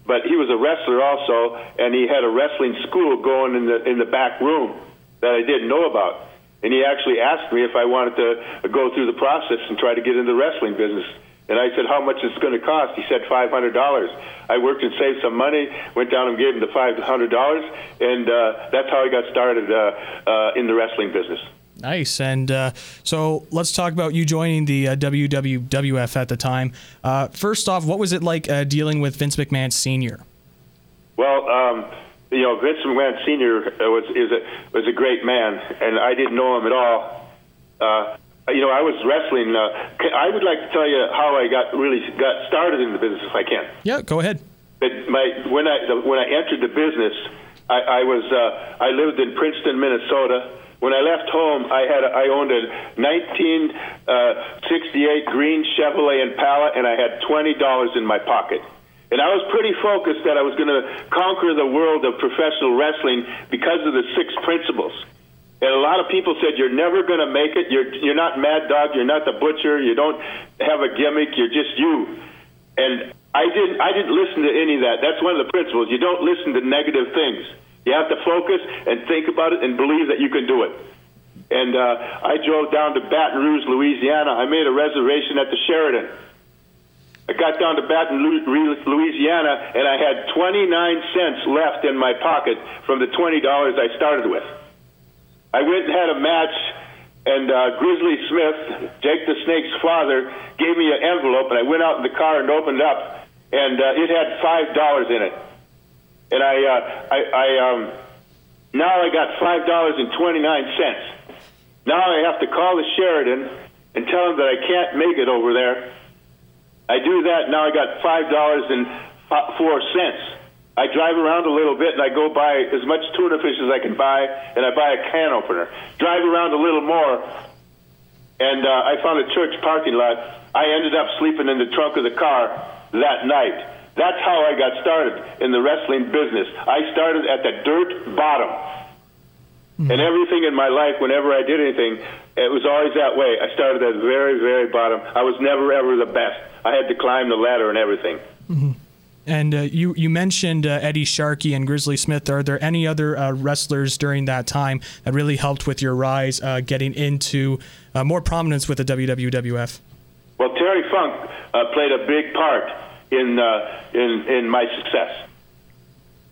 C: but he was a wrestler also, and he had a wrestling school going in the in the back room that I didn't know about. And he actually asked me if I wanted to go through the process and try to get into the wrestling business. And I said, "How much is it going to cost?" He said, 500 dollars." I worked and saved some money, went down and gave him the 500 dollars, and uh, that's how I got started uh, uh, in the wrestling business.
F: Nice. And uh, so let's talk about you joining the uh, WWF at the time. Uh, first off, what was it like uh, dealing with Vince McMahon Sr.?
C: Well, um, you know, Vince McMahon Sr. was is a was a great man, and I didn't know him at all. Uh, you know, I was wrestling. Uh, I would like to tell you how I got really got started in the business, if I can.
F: Yeah, go ahead.
C: But my when I the, when I entered the business, I, I was uh, I lived in Princeton, Minnesota. When I left home, I had a, I owned a 1968 uh, green Chevrolet Impala, and I had twenty dollars in my pocket. And I was pretty focused that I was going to conquer the world of professional wrestling because of the six principles. And a lot of people said you're never going to make it. You're you're not Mad Dog. You're not the Butcher. You don't have a gimmick. You're just you. And I didn't I didn't listen to any of that. That's one of the principles. You don't listen to negative things. You have to focus and think about it and believe that you can do it. And uh, I drove down to Baton Rouge, Louisiana. I made a reservation at the Sheraton. I got down to Baton Rouge, Louisiana, and I had 29 cents left in my pocket from the $20 I started with. I went and had a match, and uh, Grizzly Smith, Jake the Snake's father, gave me an envelope, and I went out in the car and opened up, and uh, it had five dollars in it. And I, uh, I, I um, now I got five dollars and twenty nine cents. Now I have to call the Sheraton and tell them that I can't make it over there. I do that. Now I got five dollars and four cents. I drive around a little bit and I go buy as much tuna fish as I can buy, and I buy a can opener. Drive around a little more, and uh, I found a church parking lot. I ended up sleeping in the trunk of the car that night. That's how I got started in the wrestling business. I started at the dirt bottom. Mm-hmm. And everything in my life, whenever I did anything, it was always that way. I started at the very, very bottom. I was never, ever the best. I had to climb the ladder and everything.
F: Mm-hmm. And uh, you you mentioned uh, Eddie Sharkey and Grizzly Smith. Are there any other uh, wrestlers during that time that really helped with your rise, uh, getting into uh, more prominence with the WWF?
C: Well, Terry Funk uh, played a big part in uh, in in my success.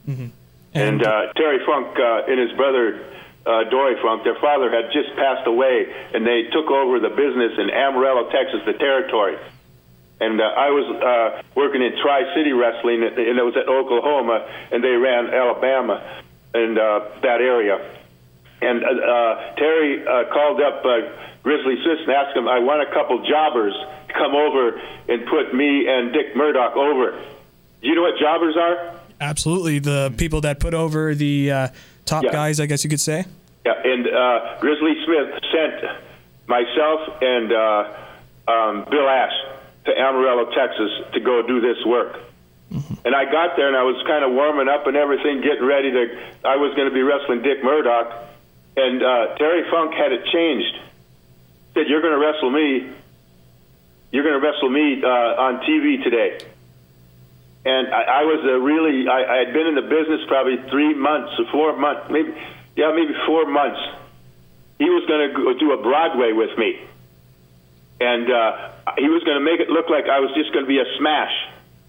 C: Mm-hmm. And, and Terry Funk uh, and his brother uh, Dory Funk, their father had just passed away, and they took over the business in Amarillo, Texas, the territory and uh, I was uh, working in Tri City Wrestling, and it was at Oklahoma, and they ran Alabama and uh, that area. And uh, uh, Terry uh, called up uh, Grizzly Sis and asked him, "I want a couple jobbers to come over and put me and Dick Murdoch over." Do you know what jobbers are?
F: Absolutely, the people that put over the uh, top yeah. guys, I guess you could say.
C: Yeah, and uh, Grizzly Smith sent myself and uh, um, Bill Ash to Amarillo, Texas to go do this work. Mm-hmm. And I got there and I was kind of warming up and everything, getting ready to. I was going to be wrestling Dick Murdoch, and uh, Terry Funk had it changed. Said, "You're going to wrestle me. You're going to wrestle me uh, on TV today." And I, I was a really. I, I had been in the business probably three months or four months, maybe yeah, maybe four months. He was going to do a Broadway with me and uh, he was going to make it look like I was just going to be a smash,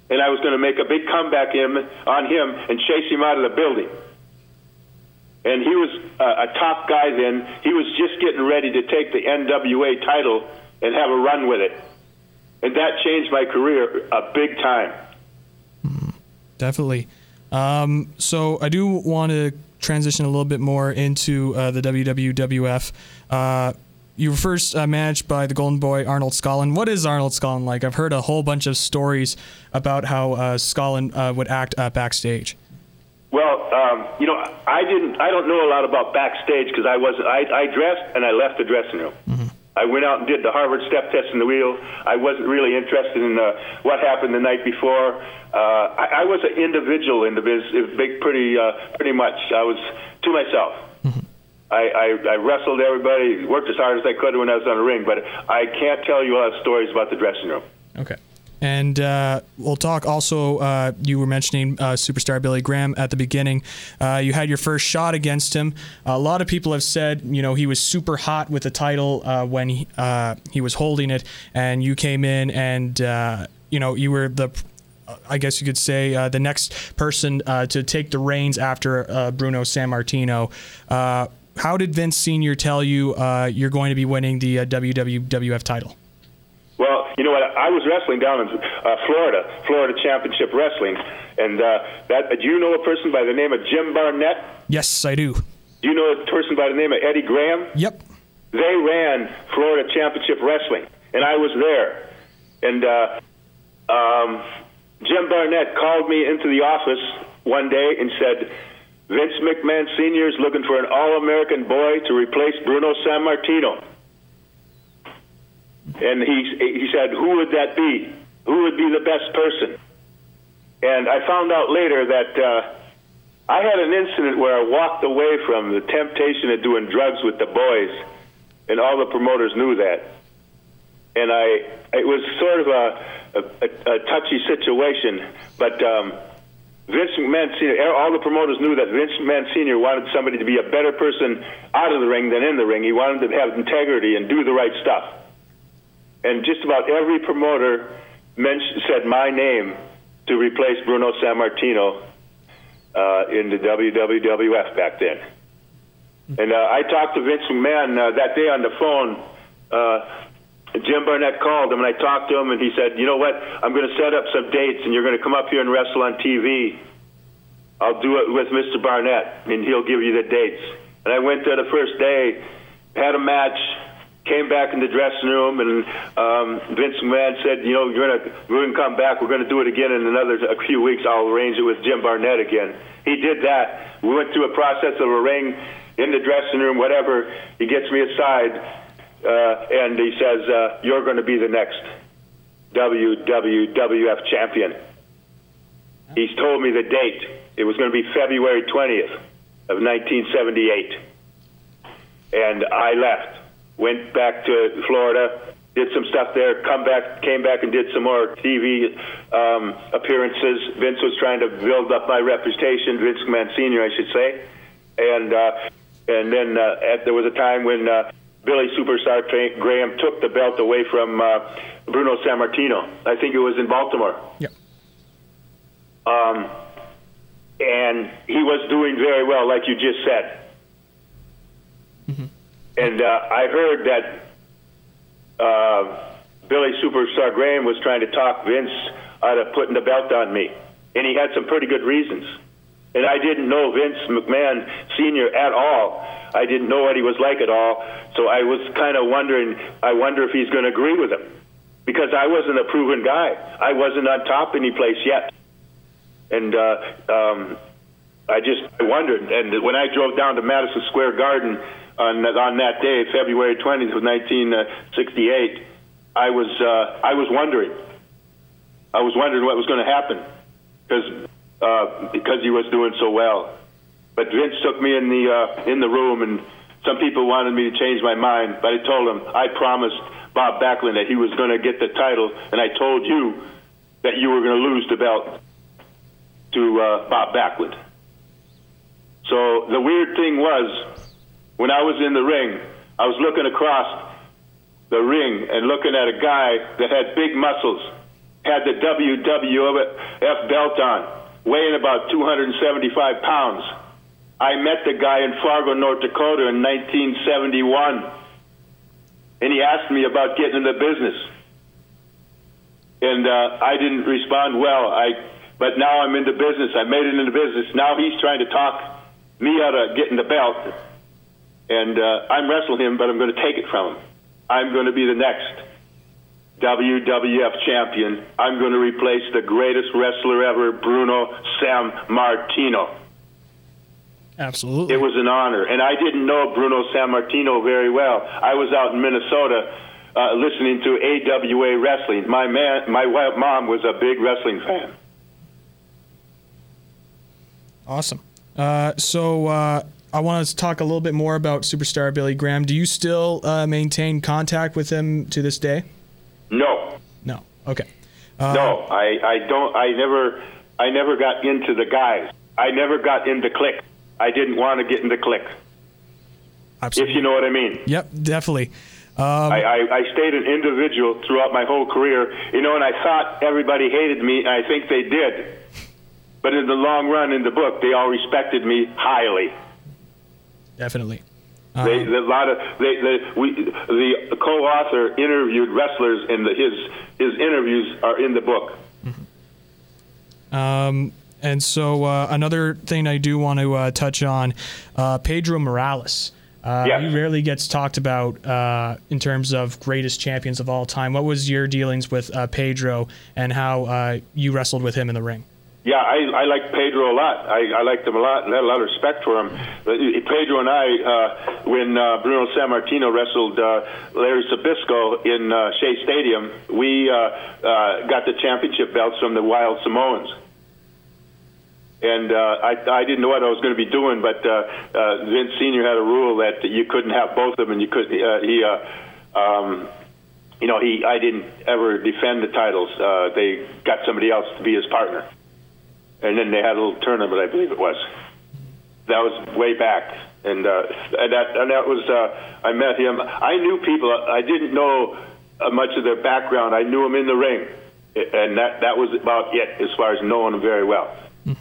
C: and I was going to make a big comeback him on him and chase him out of the building. And he was uh, a top guy then. He was just getting ready to take the NWA title and have a run with it, and that changed my career a big time.
F: Definitely. Um, so I do want to transition a little bit more into uh, the WWF. Uh, you were first uh, managed by the Golden Boy Arnold Skaaland. What is Arnold Skaaland like? I've heard a whole bunch of stories about how uh, Skaaland uh, would act uh, backstage.
C: Well, um, you know, I didn't. I don't know a lot about backstage because I was. I, I dressed and I left the dressing room. Mm-hmm. I went out and did the Harvard step test in the wheel. I wasn't really interested in uh, what happened the night before. Uh, I, I was an individual in the business, big, pretty, uh, pretty much. I was to myself. Mm-hmm. I, I, I wrestled everybody, worked as hard as I could when I was on the ring, but I can't tell you a lot of stories about the dressing room.
F: Okay. And uh, we'll talk also. Uh, you were mentioning uh, superstar Billy Graham at the beginning. Uh, you had your first shot against him. A lot of people have said, you know, he was super hot with the title uh, when he, uh, he was holding it, and you came in and, you know, you were the. I guess you could say uh, the next person uh, to take the reins after uh, Bruno Sammartino. how did Vince Senior tell you you're going to be winning the WWF title?
C: Well, you know what? I was wrestling down in uh, Florida, Florida Championship Wrestling, and uh, that. do you know a person by the name of Jim Barnett?
F: Yes, I do.
C: Do you know a person by the name of Eddie Graham?
F: Yep.
C: They ran Florida Championship Wrestling, and I was there. And uh, um, Jim Barnett called me into the office one day and said, Vince McMahon Sr. is looking for an All American boy to replace Bruno Sammartino. And he, he said, Who would that be? Who would be the best person? And I found out later that uh, I had an incident where I walked away from the temptation of doing drugs with the boys, and all the promoters knew that. And I, it was sort of a, a, a touchy situation, but um, Vince McMahon Sr., all the promoters knew that Vince McMahon Sr. wanted somebody to be a better person out of the ring than in the ring. He wanted to have integrity and do the right stuff and just about every promoter mentioned, said my name to replace Bruno Sammartino uh, in the WWF back then. And uh, I talked to Vince McMahon uh, that day on the phone. Uh, Jim Barnett called him, and I talked to him, and he said, "You know what? I'm going to set up some dates, and you're going to come up here and wrestle on TV. I'll do it with Mr. Barnett, and he'll give you the dates." And I went there the first day, had a match, came back in the dressing room, and um, Vince McMahon said, "You know, you're gonna we're gonna come back. We're gonna do it again in another a few weeks. I'll arrange it with Jim Barnett again." He did that. We went through a process of a ring in the dressing room, whatever. He gets me aside, uh, and he says, uh, "You're going to be the next WWF champion." He's told me the date. It was going to be February 20th of 1978, and I left went back to Florida, did some stuff there, come back, came back and did some more TV um, appearances. Vince was trying to build up my reputation, Vince McMahon Senior, I should say, and uh, and then uh, at, there was a time when uh, Billy Superstar Graham took the belt away from uh, Bruno Sammartino. I think it was in Baltimore.
F: Yep.
C: Um, and he was doing very well, like you just said. And uh, I heard that uh, Billy Superstar Graham was trying to talk Vince out of putting the belt on me, and he had some pretty good reasons. And I didn't know Vince McMahon Sr. at all. I didn't know what he was like at all. So I was kind of wondering, I wonder if he's going to agree with him. Because I wasn't a proven guy. I wasn't on top any place yet. And uh, um, I just wondered. And when I drove down to Madison Square Garden on on that day, February 20th of 1968, I was uh, I was wondering. I was wondering what was going to happen because uh, because he was doing so well. But Vince took me in the uh, in the room, and some people wanted me to change my mind. But I told him I promised Bob Backlund that he was going to get the title, and I told you that you were going to lose the belt to uh, Bob Backlund. So the weird thing was when I was in the ring, I was looking across the ring and looking at a guy that had big muscles, had the WWF belt on, weighing about 275 pounds. I met the guy in Fargo, North Dakota in 1971, and he asked me about getting into business. And uh, I didn't respond well. I, but now I'm into business. I made it into business. Now he's trying to talk me out of getting the belt and uh, I'm wrestling him, but I'm going to take it from him. I'm going to be the next WWF champion. I'm going to replace the greatest wrestler ever, Bruno San Martino.
F: Absolutely.
C: It was an honor. And I didn't know Bruno Sammartino very well. I was out in Minnesota uh, listening to AWA wrestling. My man, my mom was a big wrestling fan.
F: Awesome. Uh, so, uh, I want to talk a little bit more about superstar Billy Graham. Do you still uh, maintain contact with him to this day?
C: No,
F: No. Okay. Uh,
C: no, I, I don't. I never, I never got into the guys. I never got into clique. I didn't want to get into clique.
F: Absolutely.
C: If you know what I mean.
F: Yep, definitely. Um,
C: I, I, I stayed an individual throughout my whole career, you know, and I thought everybody hated me, and I think they did. But in the long run, in the book, they all respected me highly.
F: Definitely.
C: They, a lot of they, they, we, the co-author interviewed wrestlers, and the, his his interviews are in the book.
F: Um, and so uh, another thing I do want to uh, touch on, uh, Pedro Morales. Uh,
C: Yes.
F: He rarely gets talked about uh, in terms of greatest champions of all time. What was your dealings with uh, Pedro and how uh, you wrestled with him in the ring?
C: Yeah, I, I like Pedro a lot. I, I liked him a lot and had a lot of respect for him. Pedro and I, uh, when uh, Bruno Sammartino wrestled uh, Larry Zbyszko in uh, Shea Stadium, we uh, uh, got the championship belts from the Wild Samoans. And uh, I, I didn't know what I was going to be doing, but uh, uh, Vince Senior had a rule that you couldn't have both of them, and you could. Uh, he, uh, um, you know, he. I didn't ever defend the titles. Uh, they got somebody else to be his partner and then they had a little tournament, I believe it was. That was way back, and uh, and that and that was uh, I met him. I knew people. I didn't know uh, much of their background. I knew them in the ring, and that that was about it as far as knowing them very well.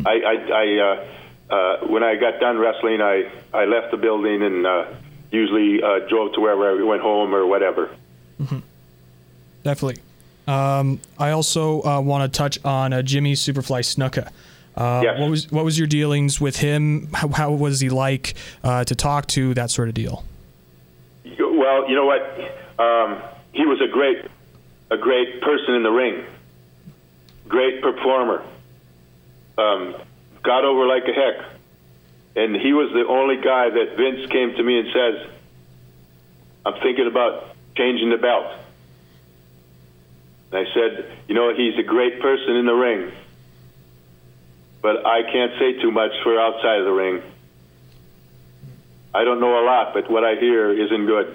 C: I I, I uh, uh, when I got done wrestling, I I left the building and uh, usually uh, drove to wherever I went home or whatever.
F: Definitely. Um, I also uh, want to touch on uh, Jimmy Superfly Snuka. Uh,
C: Yes.
F: What was what was your dealings with him? How, how was he like uh, to talk to? That sort of deal.
C: Well, you know what? Um, he was a great, a great person in the ring. Great performer. Um, got over like a heck. And he was the only guy that Vince came to me and says, "I'm thinking about changing the belt." And I said, "You know, he's a great person in the ring, but I can't say too much for outside of the ring." I don't know a lot, but what I hear isn't good.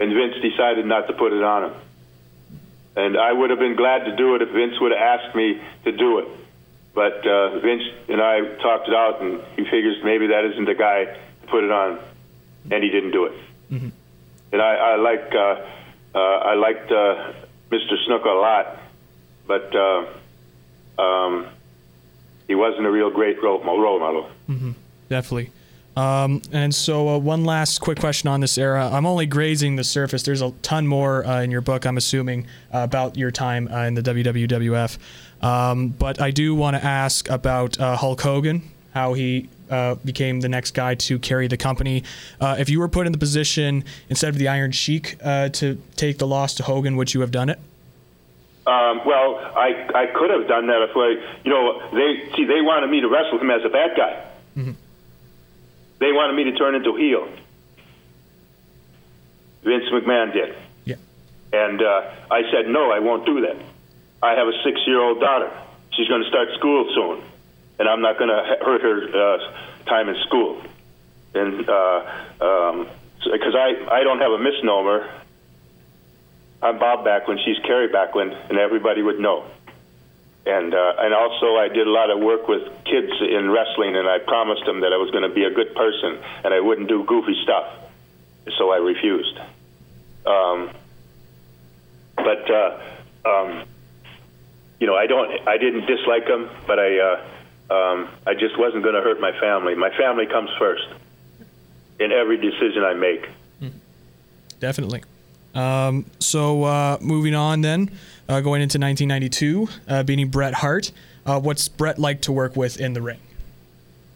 C: And Vince decided not to put it on him. And I would have been glad to do it if Vince would have asked me to do it. But uh, Vince and I talked it out, and he figures maybe that isn't the guy to put it on, and he didn't do it. And I, I like uh, uh, I liked uh, Mr. Snuka a lot, but uh, um, he wasn't a real great role, role model.
F: Definitely. Um, and so, uh, one last quick question on this era. I'm only grazing the surface. There's a ton more uh, in your book, I'm assuming, uh, about your time uh, in the WWF. Um, but I do want to ask about uh, Hulk Hogan, how he uh, became the next guy to carry the company. If you were put in the position, instead of the Iron Sheik, to take the loss to Hogan, would you have done it?
C: Um, well, I I could have done that if I, you know, they see they wanted me to wrestle him as a bad guy. They wanted me to turn into heel. Vince McMahon did.
F: Yeah.
C: And uh, I said, no, I won't do that. I have a six year old daughter. She's going to start school soon. And I'm not going to hurt her uh, time in school. And because um, because I, I don't have a misnomer, I'm Bob Backlund, she's Carrie Backlund, and everybody would know. And uh, and also I did a lot of work with kids in wrestling, and I promised them that I was going to be a good person and I wouldn't do goofy stuff. So I refused. Um, but uh, um, you know, I don't, I didn't dislike them, but I, uh, um, I just wasn't going to hurt my family. My family comes first in every decision I make.
F: Definitely. Um, so uh, moving on then, uh, going into 1992, uh, beating Bret Hart. Uh, what's Bret like to work with in the ring?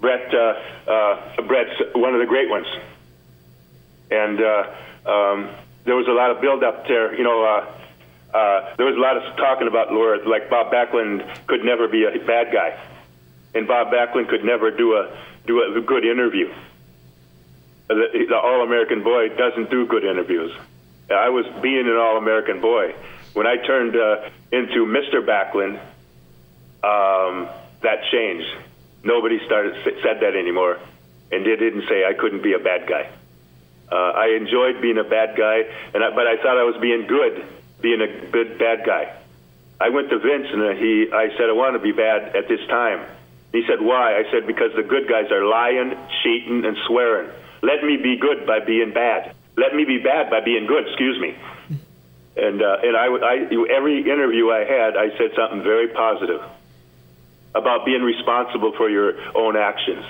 C: Bret, uh, uh, Bret's one of the great ones, and um, there was a lot of build up there. You know, there was a lot of talking about Laura, like Bob Backlund could never be a bad guy, and Bob Backlund could never do a do a good interview. The, the All American Boy doesn't do good interviews. I was being an All American Boy when I turned uh, into Mr. Backlund. Um, that changed. Nobody started said that anymore, and they didn't say I couldn't be a bad guy. Uh, I enjoyed being a bad guy, and I, but I thought I was being good, being a good bad guy. I went to Vince and uh, he, I said I want to be bad at this time. He said why? I said because the good guys are lying, cheating, and swearing. Let me be good by being bad. Let me be bad by being good. Excuse me. And uh, and I, I every interview I had, I said something very positive about being responsible for your own actions.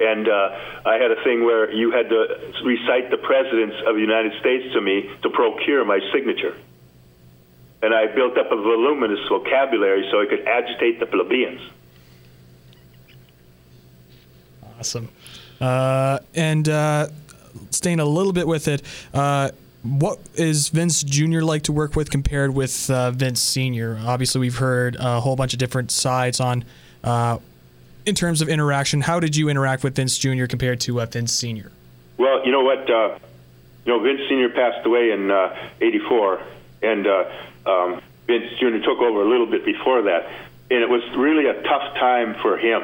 C: And uh, I had a thing where you had to recite the presidents of the United States to me to procure my signature. And I built up a voluminous vocabulary so I could agitate the plebeians.
F: Awesome. Uh, and uh, staying a little bit with it, uh, what is Vince Jr. like to work with compared with uh, Vince Sr.? Obviously, we've heard a whole bunch of different sides on uh, in terms of interaction. How did you interact with Vince Jr. compared to uh, Vince Sr.?
C: Well, you know what? Uh, you know, Vince Sr. passed away in uh, '84, and um, Vince Jr. took over a little bit before that, and it was really a tough time for him.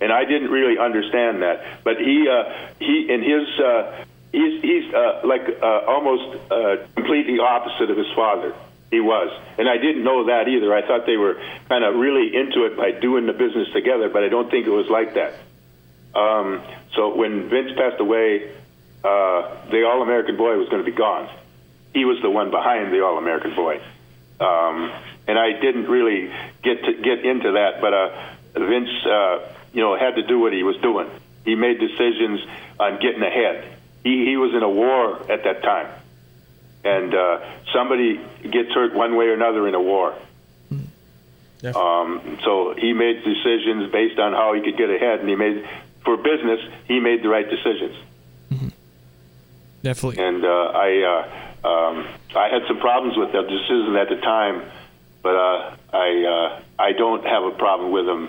C: And I didn't really understand that, but he uh, he in his uh, he's he's uh, like uh, almost uh, completely opposite of his father. He was, and I didn't know that either. I thought they were kind of really into it by doing the business together, but I don't think it was like that. Um, so when Vince passed away, uh, the All American Boy was going to be gone. He was the one behind the All American Boy, um, and I didn't really get to get into that. But uh, Vince, uh, you know, had to do what he was doing. He made decisions on getting ahead. He he was in a war at that time, and uh, somebody gets hurt one way or another in a war. Um, so he made decisions based on how he could get ahead, and he made for business he made the right decisions.
F: Definitely.
C: And uh, I uh, um, I had some problems with that decision at the time, but uh, I uh, I don't have a problem with him.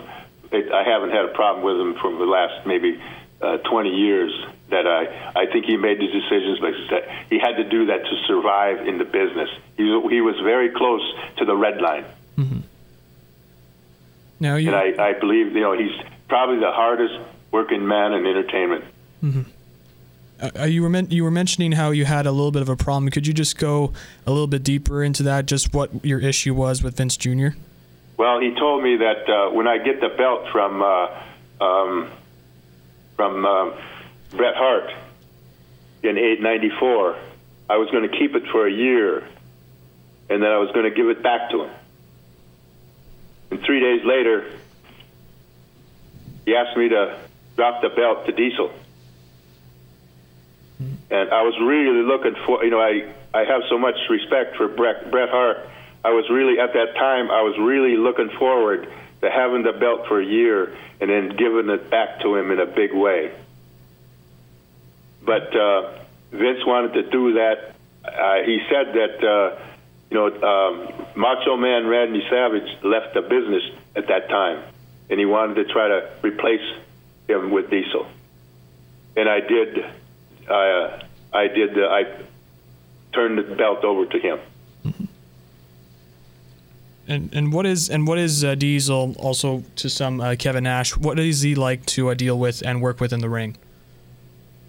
C: It, I haven't had a problem with him for the last maybe uh, 20 years. That I I think he made the decisions, but he had to do that to survive in the business. He he was very close to the red line.
F: Now you.
C: And I, I believe, you know, he's probably the hardest working man in entertainment.
F: Uh, you were men- you were mentioning how you had a little bit of a problem. Could you just go a little bit deeper into that? Just what your issue was with Vince Jr.
C: Well, he told me that uh, when I get the belt from uh, um, from uh, Bret Hart in eight ninety four, I was going to keep it for a year, and then I was going to give it back to him. And three days later, he asked me to drop the belt to Diesel. And I was really looking for, you know, I, I have so much respect for Bret, Bret Hart. I was really, at that time, I was really looking forward to having the belt for a year and then giving it back to him in a big way. But uh, Vince wanted to do that. Uh, he said that, uh, you know, um, Macho Man Randy Savage left the business at that time, and he wanted to try to replace him with Diesel. And I did. Uh, I did. Uh, I turned the belt over to him.
F: And and what is and what is uh, Diesel also to some uh, Kevin Nash? What is he like to uh, deal with and work with in the ring?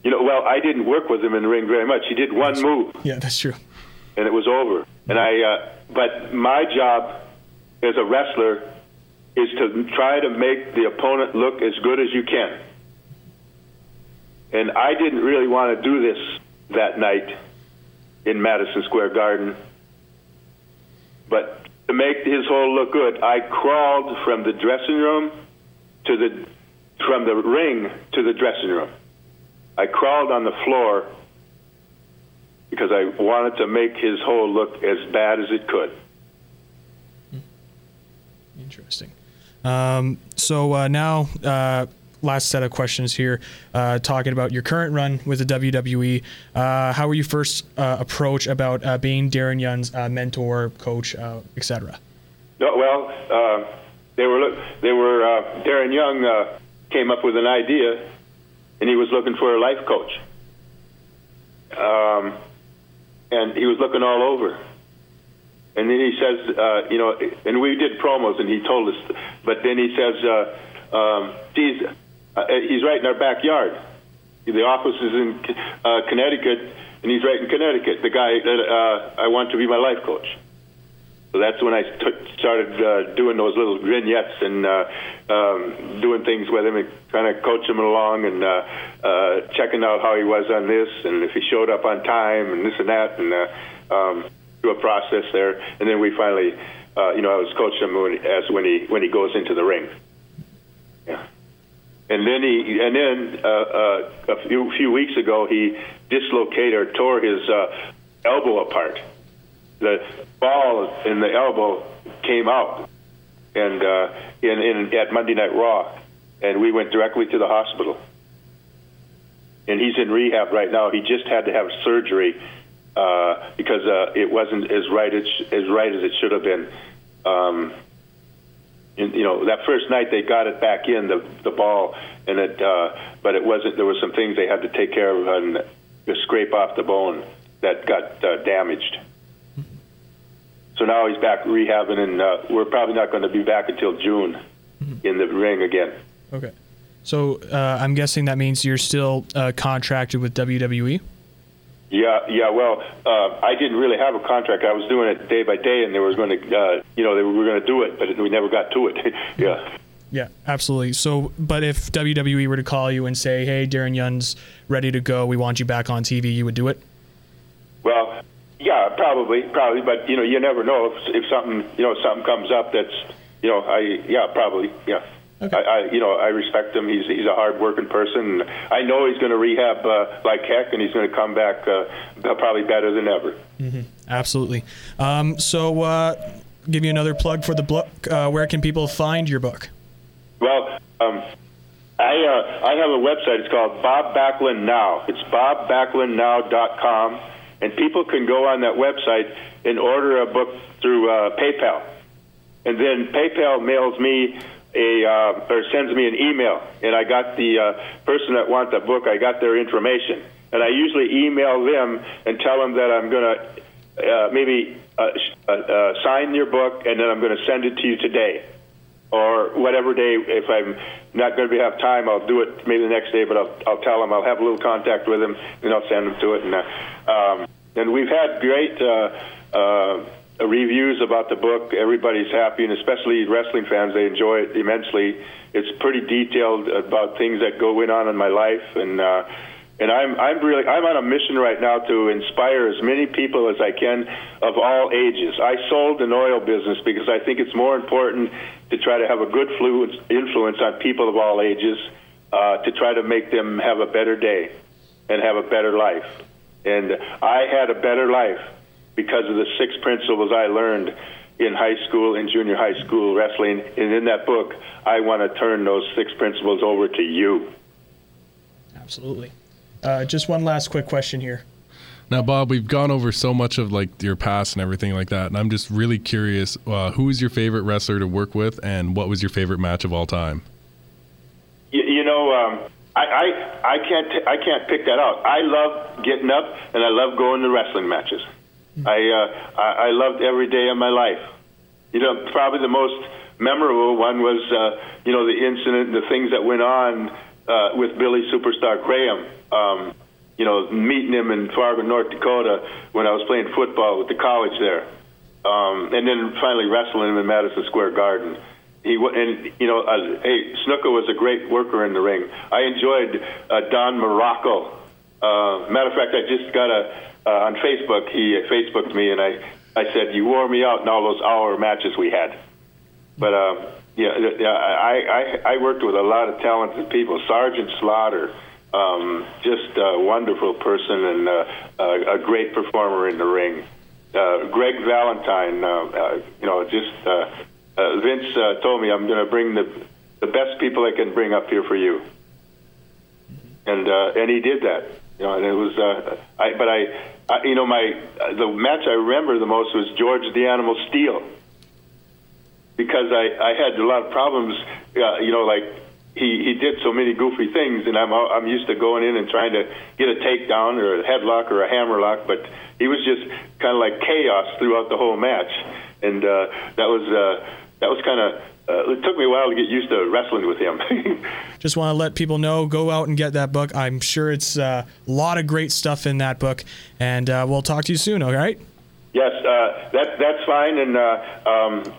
C: You know, well, I didn't work with him in the ring very much. He did one move,
F: Yeah, that's true.
C: and it was over. And I, uh, but my job as a wrestler is to try to make the opponent look as good as you can. And I didn't really want to do this that night in Madison Square Garden. But to make his hole look good, I crawled from the dressing room to the from the ring to the dressing room. I crawled on the floor because I wanted to make his hole look as bad as it could.
F: Interesting. Um, so uh, now, uh, last set of questions here, uh, talking about your current run with the WWE. Uh, how were you first uh, approached about uh, being Darren Young's uh, mentor, coach, uh, etc.?
C: No, well, they were they were Darren Young came up with an idea, and he was looking for a life coach. Um, and he was looking all over. And then he says, you know, and we did promos, and he told us. But then he says, um, geez, uh, he's right in our backyard. the office is in uh, Connecticut, and he's right in Connecticut. The guy that uh, I want to be my life coach. So that's when I t- started uh, doing those little vignettes and uh, um, doing things with him and kind of coach him along and uh, uh, checking out how he was on this and if he showed up on time and this and that and uh, um, do a process there. And then we finally, uh, you know, I was coaching him when, as when he when he goes into the ring. And then he, and then uh, uh, a few few weeks ago, he dislocated or tore his uh, elbow apart. The ball in the elbow came out, and uh, in, in at Monday Night Raw, and we went directly to the hospital. And he's in rehab right now. He just had to have surgery uh, because uh, it wasn't as right as, as right as it should have been. Um, and, you know, that first night they got it back in the the ball, and it, uh, but it wasn't. There were some things they had to take care of and scrape off the bone that got uh, damaged. So now he's back rehabbing, and uh, we're probably not going to be back until June in the ring again.
F: Okay. So uh, I'm guessing that means you're still uh, contracted with WWE.
C: Yeah, yeah. Well, uh, I didn't really have a contract. I was doing it day by day, and they were going to, uh, you know, they were going to do it, but we never got to it. yeah.
F: Yeah, absolutely. So, but if WWE were to call you and say, "Hey, Darren Young's ready to go. We want you back on TV," you would do it.
C: Well, yeah, probably, probably, but you know, you never know if, if something, you know, something comes up that's, you know, I, yeah, probably, yeah. I, I, you know, I respect him. He's he's a hard-working person. I know he's going to rehab uh, like heck, and he's going to come back uh, probably better than ever.
F: Mm-hmm. Absolutely. Um, so, uh, give you another plug for the book. Uh, where can people find your book?
C: Well, um, I uh, I have a website. It's called Bob Backlund Now. It's bobbacklundnow.com, and people can go on that website and order a book through uh, PayPal, and then PayPal mails me a uh, or sends me an email, and I got the uh, person that wants the book. I got their information, and I usually email them and tell them that I'm going to uh, maybe uh, uh, uh, sign your book, and then I'm going to send it to you today, or whatever day. If I'm not going to have time, I'll do it maybe the next day. But I'll I'll tell them I'll have a little contact with them, and I'll send them to it. And um, and we've had great. Reviews about the book. Everybody's happy, and especially wrestling fans, they enjoy it immensely. It's pretty detailed about things that go in on in my life, and uh, and I'm I'm really I'm on a mission right now to inspire as many people as I can of all ages. I sold an oil business because I think it's more important to try to have a good fluence, influence on people of all ages uh, to try to make them have a better day and have a better life. And I had a better life because of the six principles I learned in high school, in junior high school wrestling. And in that book, I want to turn those six principles over to you.
F: Absolutely. Uh, just one last quick question here.
H: Now, Bob, we've gone over so much of like your past and everything like that, and I'm just really curious. Uh, who is your favorite wrestler to work with, and what was your favorite match of all time?
C: You, you know, um, I, I I can't t- I can't pick that out. I love getting up and I love going to wrestling matches. I, uh, I I loved every day of my life. You know, probably the most memorable one was uh, you know the incident, the things that went on uh, with Billy Superstar Graham. Um, you know, meeting him in Fargo, North Dakota, when I was playing football with the college there, um, and then finally wrestling him in Madison Square Garden. He and you know, uh, hey, Snuka was a great worker in the ring. I enjoyed uh, Don Muraco. Uh, matter of fact, I just got a uh, on Facebook. He uh, Facebooked me, and I I said you wore me out in all those hour matches we had. But um, yeah, yeah, I, I I worked with a lot of talented people. Sergeant Slaughter, um, just a wonderful person and uh, a, a great performer in the ring. Uh, Greg Valentine, uh, uh, you know, just uh, uh, Vince uh, told me I'm going to bring the the best people I can bring up here for you, and uh, and he did that. You know, and it was. Uh, I but I, I, you know, my the match I remember the most was George the Animal Steele because I, I had a lot of problems. Uh, you know, like he, he did so many goofy things, and I'm I'm used to going in and trying to get a takedown or a headlock or a hammerlock, but he was just kind of like chaos throughout the whole match, and uh, that was uh, that was kind of. Uh, it took me a while to get used to wrestling with him.
F: Just want to let people know go out and get that book. I'm sure it's uh, a lot of great stuff in that book. And uh, we'll talk to you soon, all right?
C: yes, uh, that that's fine, and uh, um,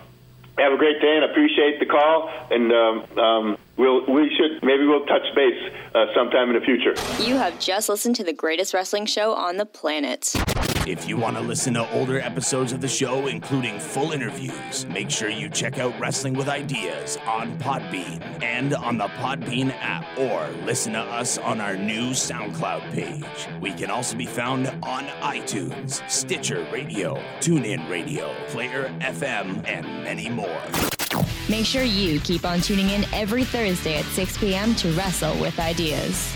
C: have a great day, and appreciate the call. And um, um, we'll we should maybe we'll touch base uh, sometime in the future.
E: You have just listened to the greatest wrestling show on the planet.
A: If you want to listen to older episodes of the show, including full interviews, make sure you check out Wrestling with Ideas on Podbean and on the Podbean app, or listen to us on our new SoundCloud page. We can also be found on iTunes, Stitcher Radio, TuneIn Radio, Player FM, and many more.
E: Make sure you keep on tuning in every Thursday at 6 p.m. to Wrestle with Ideas.